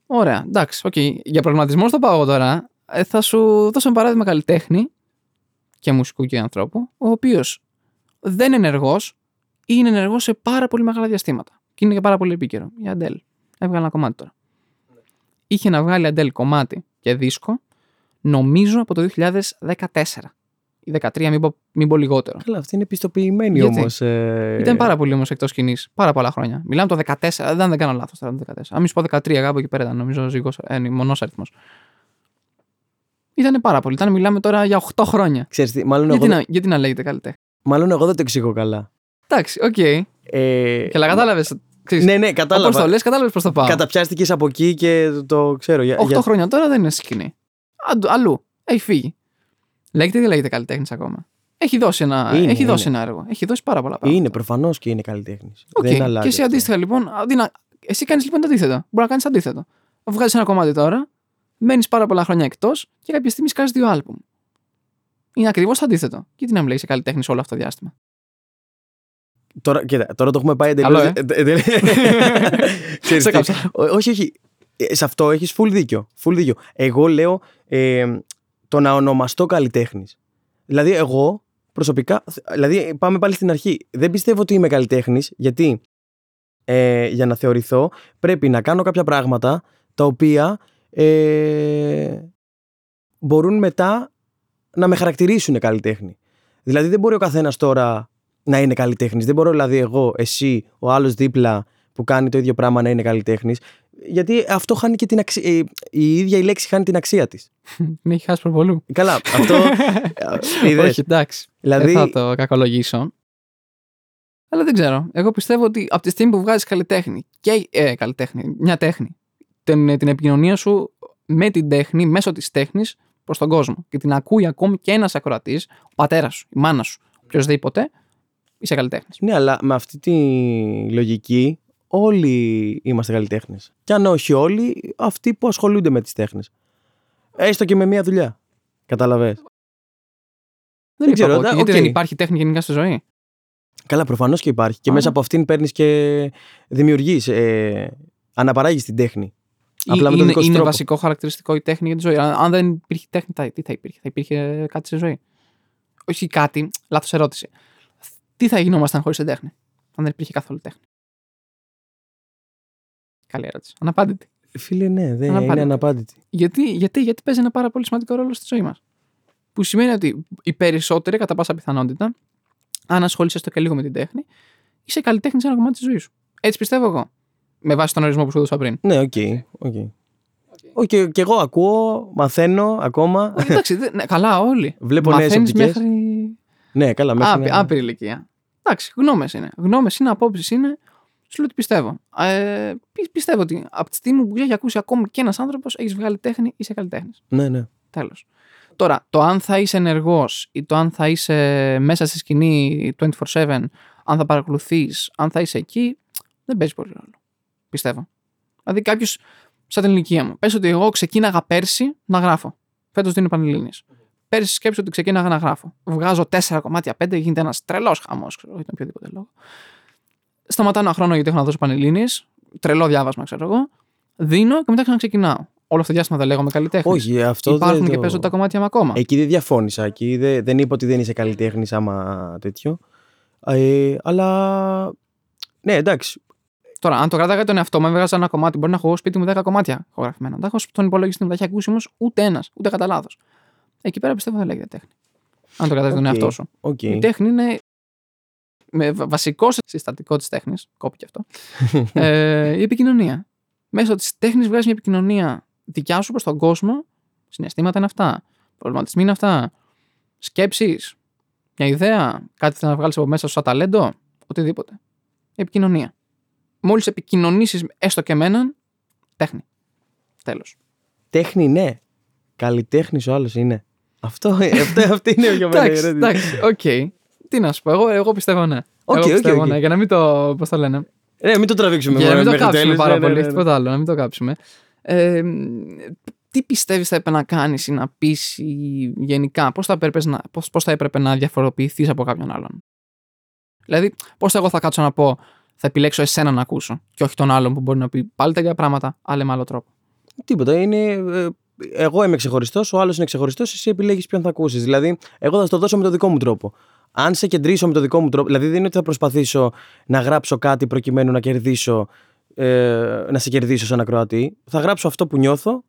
Speaker 1: Ωραία, εντάξει, οκ. Για προγραμματισμό στο πάω εγώ τώρα. Ε, θα σου δώσω ένα παράδειγμα καλλιτέχνη και μουσικού και ανθρώπου, ο οποίος δεν είναι ενεργός ή είναι ενεργός σε πάρα πολύ μεγάλα διαστήματα. Και είναι και πάρα πολύ επίκαιρο. Η Αντέλ. Έβγαλε ένα κομμάτι τώρα. Είχε να βγάλει Αντέλ κομμάτι και δίσκο, νομίζω από το 2014. Ή 13, μην πω, μην πω λιγότερο.
Speaker 2: Καλά, αυτή είναι πιστοποιημένη
Speaker 1: Γιατί;
Speaker 2: όμως. Ε...
Speaker 1: Ήταν πάρα πολύ όμως εκτός σκηνής. Πάρα πολλά χρόνια. Μιλάμε το 14, δεν, δεν κάνω λάθος τώρα το 14. Αν μη σου πω 13, κάπου εκεί πέρα ήταν, νομίζω ζυγός, ε, μονός αριθμός. Ήταν πάρα πολύ. Ήταν, μιλάμε τώρα για 8 χρόνια.
Speaker 2: Ξέρεις τι, μάλλον,
Speaker 1: Γιατί,
Speaker 2: εγώ,
Speaker 1: να, γιατί να λέγεται καλλιτέχνης.
Speaker 2: μάλλον εγώ δεν το εξηγώ καλά.
Speaker 1: Εντάξει, οκ.
Speaker 2: Ε,
Speaker 1: Και αλλά κατάλαβες.
Speaker 2: ναι, ναι,
Speaker 1: Πώς
Speaker 2: κατάλαβα.
Speaker 1: το λες, κατάλαβες πώς το πάω.
Speaker 2: Καταπιάστηκες από εκεί και το, το ξέρω. Για,
Speaker 1: 8
Speaker 2: για-
Speaker 1: χρόνια τώρα δεν είναι στη σκηνή. Αντου- αλλού. Έχει φύγει. Λέγεται ή δεν λέγεται καλλιτέχνης ακόμα; Έχει δώσει, ένα,
Speaker 2: Είναι,
Speaker 1: έχει δώσει
Speaker 2: είναι.
Speaker 1: ένα έργο. Έχει δώσει πάρα πολλά πράγματα.
Speaker 2: Είναι προφανώς και είναι καλλιτέχνη.
Speaker 1: Οκ.
Speaker 2: Δεν αλλάζει.
Speaker 1: Και εσύ
Speaker 2: αυτό.
Speaker 1: αντίστοιχα λοιπόν, αντί να... εσύ κάνεις λοιπόν το αντίθετο. Μπορεί να κάνεις αντίθετο. Βγάζεις ένα κομμάτι τώρα, μένεις πάρα πολλά χρόνια εκτός και κάποια στιγμή σκάζει δύο άλμπουμ. Είναι ακριβώς το αντίθετο. Γιατί να μην λέγει καλλιτέχνη όλο αυτό το διάστημα.
Speaker 2: Τώρα, κοίτα, τώρα το έχουμε πάει
Speaker 1: Καλό,
Speaker 2: εντελώ.
Speaker 1: ε.
Speaker 2: Ξέρεις
Speaker 1: Σε
Speaker 2: τι,
Speaker 1: κάψα.
Speaker 2: ό- όχι, όχι. Ε, Σε αυτό έχεις full δίκιο. Full δίκιο. Εγώ λέω ε, το να ονομαστώ καλλιτέχνης. Δηλαδή, εγώ προσωπικά. Δηλαδή, πάμε πάλι στην αρχή. Δεν πιστεύω ότι είμαι καλλιτέχνης, γιατί ε, για να θεωρηθώ πρέπει να κάνω κάποια πράγματα τα οποία ε, μπορούν μετά να με χαρακτηρίσουν καλλιτέχνη. Δηλαδή, δεν μπορεί ο καθένας τώρα να είναι καλλιτέχνης. Δεν μπορώ δηλαδή εγώ, εσύ, ο άλλος δίπλα που κάνει το ίδιο πράγμα να είναι καλλιτέχνης. Γιατί αυτό χάνει και την αξία. Η ίδια η λέξη χάνει την αξία της.
Speaker 1: Με έχει χάσει προβολού.
Speaker 2: Καλά, αυτό. ε, είδες.
Speaker 1: Όχι, εντάξει.
Speaker 2: δηλαδή,
Speaker 1: Δεν θα το κακολογήσω. Αλλά δεν ξέρω. Εγώ πιστεύω ότι από τη στιγμή που βγάζεις καλλιτέχνη και ε, καλλιτέχνη, μια τέχνη, την, την επικοινωνία σου με την τέχνη, μέσω της τέχνης προς τον κόσμο και την ακούει ακόμη και ένας ακροατής, ο πατέρας σου, η μάνα σου, οποιοδήποτε, είσαι καλλιτέχνης.
Speaker 2: Ναι, αλλά με αυτή τη λογική όλοι είμαστε καλλιτέχνες. Και αν όχι όλοι, αυτοί που ασχολούνται με τις τέχνες. Έστω και με μία δουλειά. Κατάλαβες.
Speaker 1: Δεν
Speaker 2: ξέρω,
Speaker 1: ξέρω.
Speaker 2: δα-
Speaker 1: Γιατί
Speaker 2: οκ.
Speaker 1: δεν υπάρχει τέχνη γενικά στη ζωή.
Speaker 2: Καλά, προφανώς και υπάρχει. Και
Speaker 1: Α.
Speaker 2: μέσα από αυτήν παίρνεις και δημιουργείς. Ε, αναπαράγεις την τέχνη.
Speaker 1: Ή-
Speaker 2: Απλά με τον
Speaker 1: είναι,
Speaker 2: δικό σου
Speaker 1: είναι
Speaker 2: τρόπο.
Speaker 1: βασικό χαρακτηριστικό η τέχνη για τη ζωή. Αν, αν δεν υπήρχε τέχνη, θα- τι θα υπήρχε; Θα υπήρχε κάτι στη ζωή; Όχι κάτι, λάθος ερώτηση. τι θα γινόμασταν χωρίς την τέχνη, αν δεν υπήρχε καθόλου τέχνη; Καλή ερώτηση. Αναπάντητη.
Speaker 2: Φίλε, ναι, δεν
Speaker 1: Αναπάντητη.
Speaker 2: είναι αναπάντητη.
Speaker 1: Γιατί, γιατί, γιατί παίζει ένα πάρα πολύ σημαντικό ρόλο στη ζωή μας; Που σημαίνει ότι οι περισσότεροι, κατά πάσα πιθανότητα, αν ασχολείσαι έστω και λίγο με την τέχνη, είσαι καλλιτέχνης σε ένα κομμάτι της ζωής σου. Έτσι πιστεύω εγώ. Με βάση τον ορισμό που σου έδωσα πριν.
Speaker 2: Ναι, οκ. οκ. Οκ, και εγώ ακούω, μαθαίνω ακόμα.
Speaker 1: Όχι, Εντάξει, δεν- ναι, καλά, όλοι.
Speaker 2: Βλέπω νέες
Speaker 1: Μαθαίνεις
Speaker 2: οπτικές.
Speaker 1: μέχρι
Speaker 2: ναι, καλά, μέχρι.
Speaker 1: άπη,
Speaker 2: να-
Speaker 1: άπειρη ηλικία. Εντάξει, γνώμες είναι. Γνώμες είναι, απόψεις είναι. Σου λέω ότι πιστεύω. Ε, πι- πιστεύω ότι από τη στιγμή που έχει ακούσει ακόμη και ένας άνθρωπος, έχεις βγάλει τέχνη, είσαι καλλιτέχνης.
Speaker 2: Ναι, ναι.
Speaker 1: Τέλος. Τώρα, το αν θα είσαι ενεργός ή το αν θα είσαι μέσα στη σκηνή 24-7, αν θα παρακολουθείς, αν θα είσαι εκεί, δεν παίζει πολύ ρόλο. Πιστεύω. Δηλαδή, κάποιος σαν την ηλικία μου. Πες ότι εγώ ξεκίναγα πέρσι να γράφω. Φέτος δίνω πανελίνε. Πέρσι σκέψω ότι ξεκίναγα να γράφω. Βγάζω 4 κομμάτια, 5, γίνεται ένας τρελός χαμός, ξέρω εγώ, για τον οποιοδήποτε λόγο. Σταματάω ένα χρόνο γιατί έχω να δώσω πανελίνε. Τρελό διάβασμα, ξέρω εγώ. Δίνω και μετά ξαναξεκινάω. Όλο αυτό το διάστημα δεν λέγομαι καλλιτέχνης.
Speaker 2: Όχι, αυτό
Speaker 1: Υπάρχουν
Speaker 2: δεν
Speaker 1: και
Speaker 2: το...
Speaker 1: παίζουν τα κομμάτια μου ακόμα.
Speaker 2: Εκεί δεν διαφώνησα. Εκεί δεν, δεν είπα ότι δεν είσαι καλλιτέχνης άμα τέτοιο. Ε, αλλά. Ναι, εντάξει.
Speaker 1: Τώρα, αν το κράταγα τον εαυτό μου, έβγαζα ένα κομμάτι. Μπορεί να έχω εγώ σπίτι μου 10 κομμάτια ηχογραφημένα. Τα έχω στον υπολογιστή μου, τα έχει ακούσει όμω ούτε ένας, ούτε κατά λάθος. Εκεί πέρα πιστεύω δεν λέγεται τέχνη. Αν το κρατάει τον
Speaker 2: Οκ.
Speaker 1: εαυτό σου.
Speaker 2: Οκ.
Speaker 1: Η τέχνη είναι με βα- βασικό συστατικό της τέχνης, κόπηκε αυτό, ε, η επικοινωνία. Μέσω της τέχνης βγάζεις μια επικοινωνία δικιά σου προς τον κόσμο. Συναισθήματα είναι αυτά. Προβληματισμοί είναι αυτά. Σκέψεις. Μια ιδέα. Κάτι θέλεις να βγάλεις από μέσα σου σαν ταλέντο. Οτιδήποτε. Επικοινωνία. Μόλις επικοινωνήσεις έστω και με έναν, τέχνη. Τέλος.
Speaker 2: Τέχνη, ναι. Καλλιτέχνης ο άλλος είναι. Αυτό, αυτό, αυτή είναι για μένα η
Speaker 1: Εντάξει,
Speaker 2: ερώτηση.
Speaker 1: εντάξει, οκ. Τι να σου πω, εγώ, εγώ πιστεύω ναι.
Speaker 2: Οκ,
Speaker 1: εγώ
Speaker 2: οκ,
Speaker 1: πιστεύω
Speaker 2: οκ.
Speaker 1: ναι, για να μην το. Πώς το λένε.
Speaker 2: Ναι, μην το τραβήξουμε
Speaker 1: Για να μην το
Speaker 2: μέχρι
Speaker 1: κάψουμε
Speaker 2: τέλους.
Speaker 1: πάρα
Speaker 2: Ναι, ναι,
Speaker 1: πολύ,
Speaker 2: ναι, ναι.
Speaker 1: τίποτα άλλο, να μην το κάψουμε. Ε, τι πιστεύεις θα έπρεπε να κάνεις ή να πεις γενικά, πώς θα, έπρεπες να, πώς, πώς θα έπρεπε να διαφοροποιηθείς από κάποιον άλλον; Δηλαδή, πώς εγώ θα κάτσω να πω, θα επιλέξω εσένα να ακούσω και όχι τον άλλον που μπορεί να πει πάλι τα ίδια πράγματα, αλλά με άλλο τρόπο.
Speaker 2: Τίποτα. Είναι, ε, εγώ είμαι ξεχωριστός, ο άλλος είναι ξεχωριστός, εσύ επιλέγεις ποιον θα ακούσεις. Δηλαδή, εγώ θα σου το δώσω με τον δικό μου τρόπο. Αν σε κεντρήσω με τον δικό μου τρόπο, δηλαδή δεν είναι ότι θα προσπαθήσω να γράψω κάτι προκειμένου να κερδίσω, ε, να σε κερδίσω σαν ακροατή. Θα γράψω αυτό που νιώθω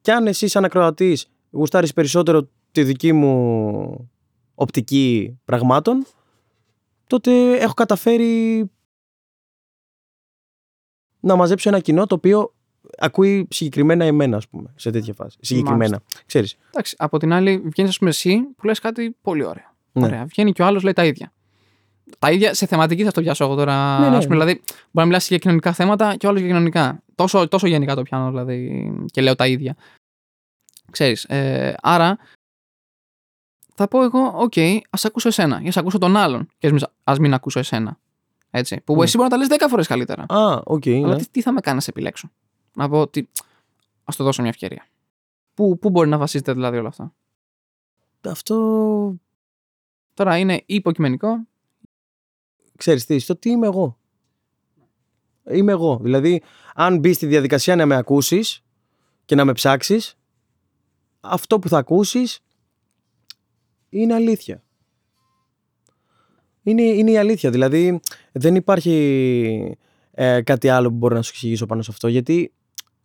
Speaker 2: και αν εσύ σαν ακροατής γουστάρεις περισσότερο τη δική μου οπτική πραγμάτων, τότε έχω καταφέρει να μαζέψω ένα κοινό το οποίο ακούει συγκεκριμένα εμένα, ας πούμε, σε τέτοια φάση. Συγκεκριμένα. Ξέρεις.
Speaker 1: Εντάξει, από την άλλη, βγαίνεις, ας πούμε, εσύ που λες κάτι πολύ ωραίο.
Speaker 2: Ναι.
Speaker 1: Ωραία. Βγαίνει και ο άλλος λέει τα ίδια. Τα ίδια σε θεματική θα το πιάσω εγώ τώρα.
Speaker 2: Ναι, ναι.
Speaker 1: Ας πούμε, δηλαδή, μπορεί να μιλάσει για κοινωνικά θέματα και ο άλλος για κοινωνικά. Τόσο, τόσο γενικά το πιάνω, δηλαδή, και λέω τα ίδια. Ξέρεις, ε, άρα θα πω εγώ, οκ, ας ακούσω εσένα, ή ας ακούσω τον άλλον, και ας μην, ας μην ακούσω εσένα. Έτσι, που
Speaker 2: Ναι.
Speaker 1: εσύ μπορεί να τα λες 10 φορές καλύτερα.
Speaker 2: Α, οκ.
Speaker 1: Αλλά
Speaker 2: ναι.
Speaker 1: τι, τι θα με κάνεις να σε επιλέξω; Να πω ότι ας το δώσω μια ευκαιρία. Πού, πού μπορεί να βασίζεται δηλαδή όλο αυτό;
Speaker 2: Αυτό,
Speaker 1: Τώρα είναι υποκειμενικό.
Speaker 2: ξέρεις τι, στο τι είμαι εγώ. Είμαι εγώ. Δηλαδή, αν μπεις στη διαδικασία να με ακούσεις και να με ψάξεις, αυτό που θα ακούσεις είναι αλήθεια. Είναι, είναι η αλήθεια. Δηλαδή, δεν υπάρχει ε, κάτι άλλο που μπορώ να σου εξηγήσω πάνω σε αυτό. Γιατί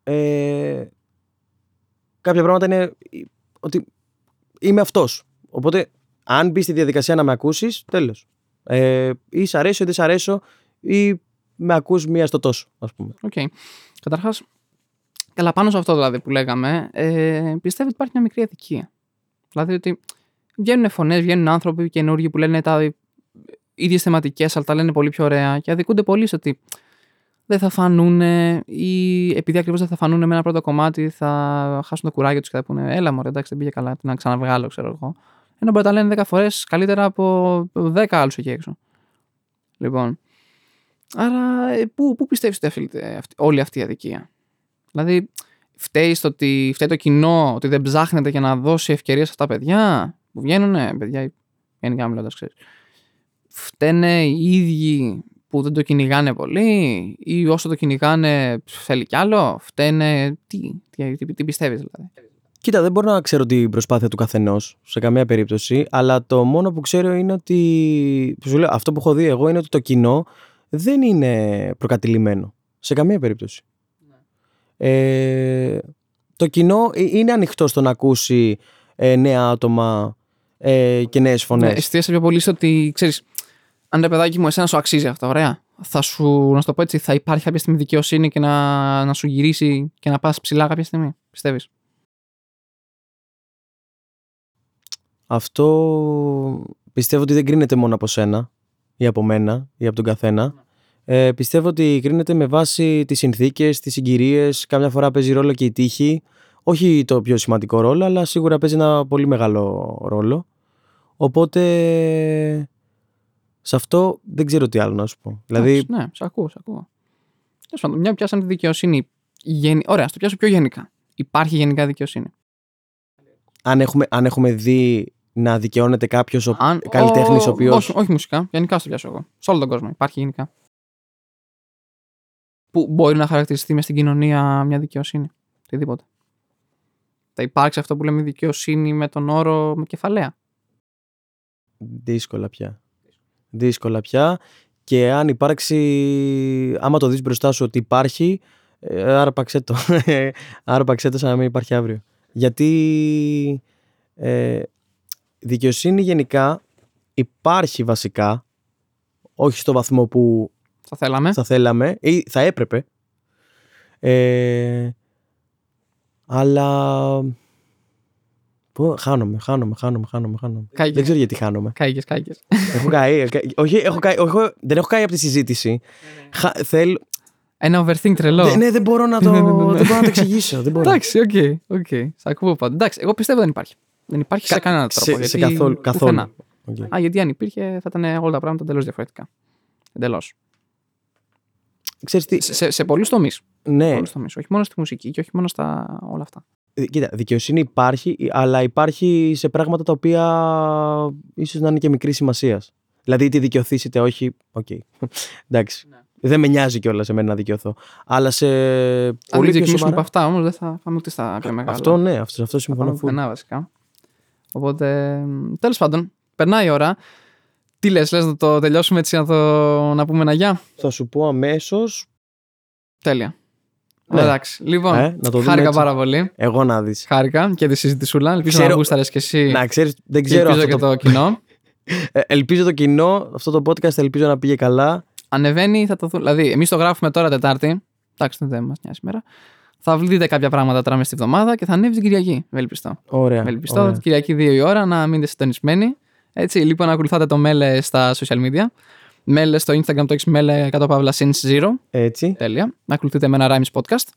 Speaker 2: ε, κάποια πράγματα είναι ότι είμαι αυτός. Οπότε, αν μπεις στη διαδικασία να με ακούσεις, τέλος. Ε, ή σ' αρέσω ή δεν σ' αρέσω ή με ακούς μία στο τόσο, ας πούμε.
Speaker 1: Οκ. Καταρχάς, καλά πάνω σε αυτό δηλαδή που λέγαμε, ε, πιστεύω ότι υπάρχει μια μικρή αδικία. Δηλαδή ότι βγαίνουν φωνές, βγαίνουν άνθρωποι καινούργοι που λένε τα ίδιες θεματικές, αλλά τα λένε πολύ πιο ωραία και αδικούνται πολύ σε ότι δεν θα φανούν ή επειδή ακριβώς δεν θα φανούν με ένα πρώτο κομμάτι θα χάσουν το κουράγιο τους και θα πούνε Έλα, μωρέ, εντάξει, δεν πήγε καλά, τι να ξαναβγάλω, ξέρω εγώ. Ενώ μπορεί να τα λένε 10 φορές καλύτερα από 10 άλλους εκεί έξω. Λοιπόν. Άρα, ε, πού, πού πιστεύεις ότι οφείλεται αυτή- όλη αυτή η αδικία; Δηλαδή, φταίει, στο ότι, φταίει το κοινό ότι δεν ψάχνεται για να δώσει ευκαιρίες σε αυτά τα παιδιά που βγαίνουν, παιδιά, γενικά μιλώντας, ξέρεις. Φταίνε οι ίδιοι που δεν το κυνηγάνε πολύ, ή όσο το κυνηγάνε θέλει κι άλλο. Φταίνε. Τι, τι, τι, τι πιστεύεις δηλαδή.
Speaker 2: Κοίτα, δεν μπορώ να ξέρω την προσπάθεια του καθενός σε καμία περίπτωση, αλλά το μόνο που ξέρω είναι ότι. Σου λέω, αυτό που έχω δει εγώ είναι ότι το κοινό δεν είναι προκατηλημένο. Σε καμία περίπτωση. Ε, το κοινό ε, είναι ανοιχτό στο να ακούσει ε, νέα άτομα ε, και νέες φωνές.
Speaker 1: Ναι, εστίασε πιο πολύ στο ότι ξέρεις, αν ρε παιδάκι μου, εσένα σου αξίζει αυτό, ωραία. Θα σου, να σου το πω έτσι, θα υπάρχει κάποια στιγμή δικαιοσύνη και να, να σου γυρίσει και να πας ψηλά κάποια στιγμή. Πιστεύεις;
Speaker 2: Αυτό πιστεύω ότι δεν κρίνεται μόνο από σένα ή από μένα ή από τον καθένα. Ε, πιστεύω ότι κρίνεται με βάση τις συνθήκες, τις συγκυρίες, κάμια φορά παίζει ρόλο και η τύχη. Όχι το πιο σημαντικό ρόλο, αλλά σίγουρα παίζει ένα πολύ μεγάλο ρόλο. Οπότε, σε αυτό δεν ξέρω τι άλλο να σου πω. Δηλαδή,
Speaker 1: Ναι, σε ακούω, σε ακούω. Τέλος πάντων, μια που πιάσαμε τη δικαιοσύνη. Γεν... Ωραία, ας το πιάσω πιο γενικά. Υπάρχει γενικά δικαιοσύνη.
Speaker 2: αν έχουμε, αν έχουμε δει να δικαιώνεται κάποιος ο
Speaker 1: Αν...
Speaker 2: καλλιτέχνης ο
Speaker 1: ο-
Speaker 2: οποίο.
Speaker 1: Όχι, όχι μουσικά. Γενικά στο πιάσω εγώ. Σε όλο τον κόσμο. Υπάρχει γενικά. Που μπορεί να χαρακτηριστεί μες στην κοινωνία μια δικαιοσύνη. Οτιδήποτε. Θα υπάρξει αυτό που λέμε δικαιοσύνη με τον όρο με κεφαλαία.
Speaker 2: Δύσκολα πια. Δύσκολα πια. Και αν υπάρξει, άμα το δεις μπροστά σου ότι υπάρχει, ε, άρπαξέ το. άρπαξέ το σαν να μην υπάρχει αύριο. Γιατί ε, δικαιοσύνη γενικά υπάρχει βασικά, όχι στο βαθμό που
Speaker 1: Θα θέλαμε.
Speaker 2: θα θέλαμε ή θα έπρεπε. Ε, αλλά... Πω, χάνομαι, χάνομαι, χάνομαι, χάνομαι, χάνομαι.
Speaker 1: Κάηκες.
Speaker 2: Δεν ξέρω γιατί χάνομαι.
Speaker 1: Κάηκες, κάηκες.
Speaker 2: έχω καεί. ε, κα- όχι, έχω καεί, όχι, δεν έχω καεί από τη συζήτηση. Χα, θέλ,
Speaker 1: Ένα overthink τρελό.
Speaker 2: ναι, ναι, δεν μπορώ να το,
Speaker 1: Ναι, ναι, ναι, ναι.
Speaker 2: δεν μπορώ να το εξηγήσω. Δεν μπορώ.
Speaker 1: Εντάξει, οκ, οκ. Σ' ακούω πάντα. Εντάξει, εγώ πιστεύω δεν υπάρχει. Δεν υπάρχει σε
Speaker 2: Κα-
Speaker 1: κανένα τρόπο.
Speaker 2: σε, σε
Speaker 1: γιατί
Speaker 2: καθόλου.
Speaker 1: πουθενά.
Speaker 2: καθόλου. Οκ.
Speaker 1: Α, γιατί αν υπήρχε θα ήταν όλα τα πράγματα εντελώς διαφορετικά. Εντελώς.
Speaker 2: Ξέρεις τι,
Speaker 1: Σε, σε, σε πολλούς τομείς.
Speaker 2: ναι,
Speaker 1: Όχι μόνο στη μουσική και όχι μόνο στα όλα αυτά.
Speaker 2: Ε, Κοίτα, δικαιοσύνη υπάρχει, αλλά υπάρχει σε πράγματα τα οποία ίσως να είναι και μικρή σημασίας. Δηλαδή, είτε δικαιωθεί είτε όχι. Οκ. Εντάξει.
Speaker 1: Ναι.
Speaker 2: Δεν με νοιάζει κιόλας εμένα να δικαιωθώ. Αλλά σε
Speaker 1: Αν
Speaker 2: πολύ
Speaker 1: δεν
Speaker 2: πιο
Speaker 1: ξεκινήσουμε
Speaker 2: σοβαρά.
Speaker 1: από αυτά όμως δεν θα πάμε ούτε στα πιο μεγάλα.
Speaker 2: Αυτό ναι, αυτό, αυτό
Speaker 1: θα
Speaker 2: συμφωνώ.
Speaker 1: πάμε
Speaker 2: full.
Speaker 1: πουθενά βασικά. Οπότε τέλος πάντων, περνάει η ώρα. Τι λες, λες να το τελειώσουμε έτσι να, το, να πούμε ένα γεια;
Speaker 2: Θα σου πω αμέσως.
Speaker 1: Τέλεια.
Speaker 2: Ναι.
Speaker 1: Εντάξει. Λοιπόν,
Speaker 2: Ε, να το δούμε
Speaker 1: χάρηκα
Speaker 2: έτσι.
Speaker 1: πάρα πολύ.
Speaker 2: Εγώ να δεις.
Speaker 1: Χάρηκα και τη συζητησούλα. Ελπίζω
Speaker 2: Ξέρω-
Speaker 1: να γούσταρες κι εσύ.
Speaker 2: Να ξέρεις, δεν
Speaker 1: και
Speaker 2: ξέρω
Speaker 1: ελπίζω
Speaker 2: αυτό
Speaker 1: και
Speaker 2: το...
Speaker 1: το κοινό.
Speaker 2: Ε, ελπίζω το κοινό, αυτό το podcast ελπίζω να πήγε καλά.
Speaker 1: Ανεβαίνει, θα το δω. Δηλαδή, εμείς το γράφουμε τώρα Τετάρτη. Εντάξει, δεν μας νοιάζει σήμερα. Θα δείτε κάποια πράγματα τώρα μες στη βδομάδα και θα ανέβει την Κυριακή. Ευελπιστώ.
Speaker 2: Ωραία.
Speaker 1: Ευελπιστώ
Speaker 2: ωραία.
Speaker 1: την Κυριακή 2 η ώρα να μείνετε συντονισμένοι. Έτσι, λοιπόν, να ακολουθάτε το Μέλε στα social media. Μέλε στο Instagram το έχεις Μέλε 100 παύλα since zero.
Speaker 2: Έτσι.
Speaker 1: Τέλεια. Να ακολουθείτε με ένα Rhymes podcast.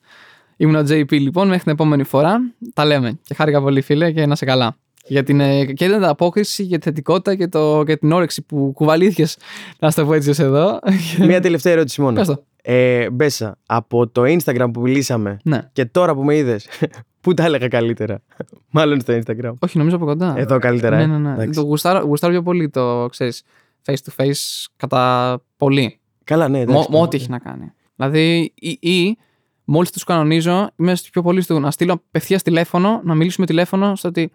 Speaker 1: Ήμουν ο JP λοιπόν, μέχρι την επόμενη φορά. Τα λέμε. Και χάρηκα πολύ, φίλε, και να είσαι καλά. Για την, ε, και την απόκριση, για τη θετικότητα και, το, και την όρεξη που κουβαλήθηκες, να στο πω έτσι ως εδώ.
Speaker 2: Μία τελευταία ερώτηση μόνο.
Speaker 1: Πες το.
Speaker 2: Ε, Μπέσα, από το Instagram που μιλήσαμε
Speaker 1: Ναι.
Speaker 2: και τώρα που με είδες, πού τα έλεγα καλύτερα; Μάλλον στο Instagram.
Speaker 1: Όχι, νομίζω από κοντά.
Speaker 2: Εδώ καλύτερα.
Speaker 1: Ναι,
Speaker 2: ε.
Speaker 1: ναι, ναι.
Speaker 2: Εντάξει.
Speaker 1: Το γουστάρω, γουστάρω πιο πολύ το, ξέρεις, face to face κατά πολύ.
Speaker 2: Καλά, ναι.
Speaker 1: Μο-
Speaker 2: εντάξει.
Speaker 1: Με ό,τι έχει να κάνει. Δηλαδή, ή, ή μόλις τους κανονίζω, είμαι στο πιο πολύ στο να στείλω απευθείας τηλέφωνο, να μιλήσουμε τηλέφωνο, στο ότι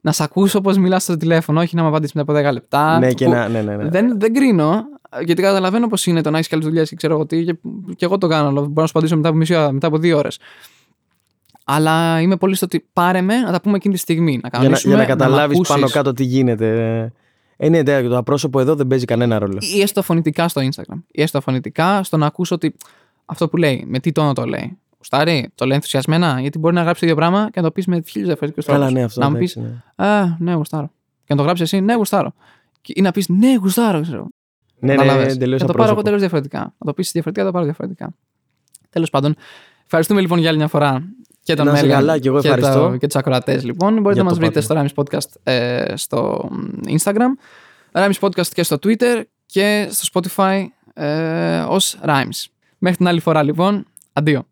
Speaker 1: να σε ακούσω πώς μιλάς στο τηλέφωνο, όχι να με απαντήσεις μετά από 10 λεπτά.
Speaker 2: Ναι, και
Speaker 1: που
Speaker 2: να, ναι, ναι, ναι.
Speaker 1: Δεν, δεν κρίνω, γιατί καταλαβαίνω πώς είναι το να έχεις καλές δουλειές και ξέρω εγώ τι, και, και εγώ το κάνω. αλλά Μπορώ να σου απαντήσω μετά από μισή ώρα, μετά από δύο ώρες. Αλλά είμαι πολύ στο ότι πάρε με να τα πούμε εκείνη τη στιγμή. Να
Speaker 2: για, να,
Speaker 1: κανονίσουμε,
Speaker 2: για να
Speaker 1: μ'
Speaker 2: καταλάβεις
Speaker 1: ακούσεις.
Speaker 2: πάνω κάτω τι γίνεται. Ε, ναι, εντάξει, το απρόσωπο εδώ δεν παίζει κανένα ρόλο.
Speaker 1: ή έστω φωνητικά στο Instagram. Ή έστω φωνητικά στο να ακούσω ότι αυτό που λέει, με τι τόνο το λέει. Γουστάρει, το λέει ενθουσιασμένα, γιατί μπορεί να γράψει το ίδιο πράγμα και να το πεις με χίλιου διαφορετικούς τρόπους.
Speaker 2: Καλά, ναι, αυτό.
Speaker 1: Να μου πεις,
Speaker 2: εντάξει, ναι.
Speaker 1: Α, ναι, γουστάρω. Και να το γράψεις εσύ, ναι, γουστάρω. Και- Ή να πεις, ναι, γουστάρω, ξέρω.
Speaker 2: Ναι, ναι,
Speaker 1: Κατάλαβες.
Speaker 2: εντελώς
Speaker 1: Και να το πάρω εγώ
Speaker 2: απρόσωπο.
Speaker 1: τελείως διαφορετικά. Να το πεις διαφορετικά, να το πάρω διαφορετικά. Τέλος πάντων, ευχαριστούμε λοιπόν για άλλη μια φορά και τον
Speaker 2: Να είσαι
Speaker 1: Μέλλον
Speaker 2: καλά και εγώ
Speaker 1: και,
Speaker 2: ευχαριστώ.
Speaker 1: το- και τους ακροατές. Λοιπόν, μπορείτε
Speaker 2: Για
Speaker 1: να μας
Speaker 2: το
Speaker 1: βρείτε
Speaker 2: πάτημα.
Speaker 1: στο Rhymes Podcast ε, στο Instagram, Rhymes Podcast και στο Twitter και στο Spotify ε, ως Rhymes. Μέχρι την άλλη φορά λοιπόν, αντίο.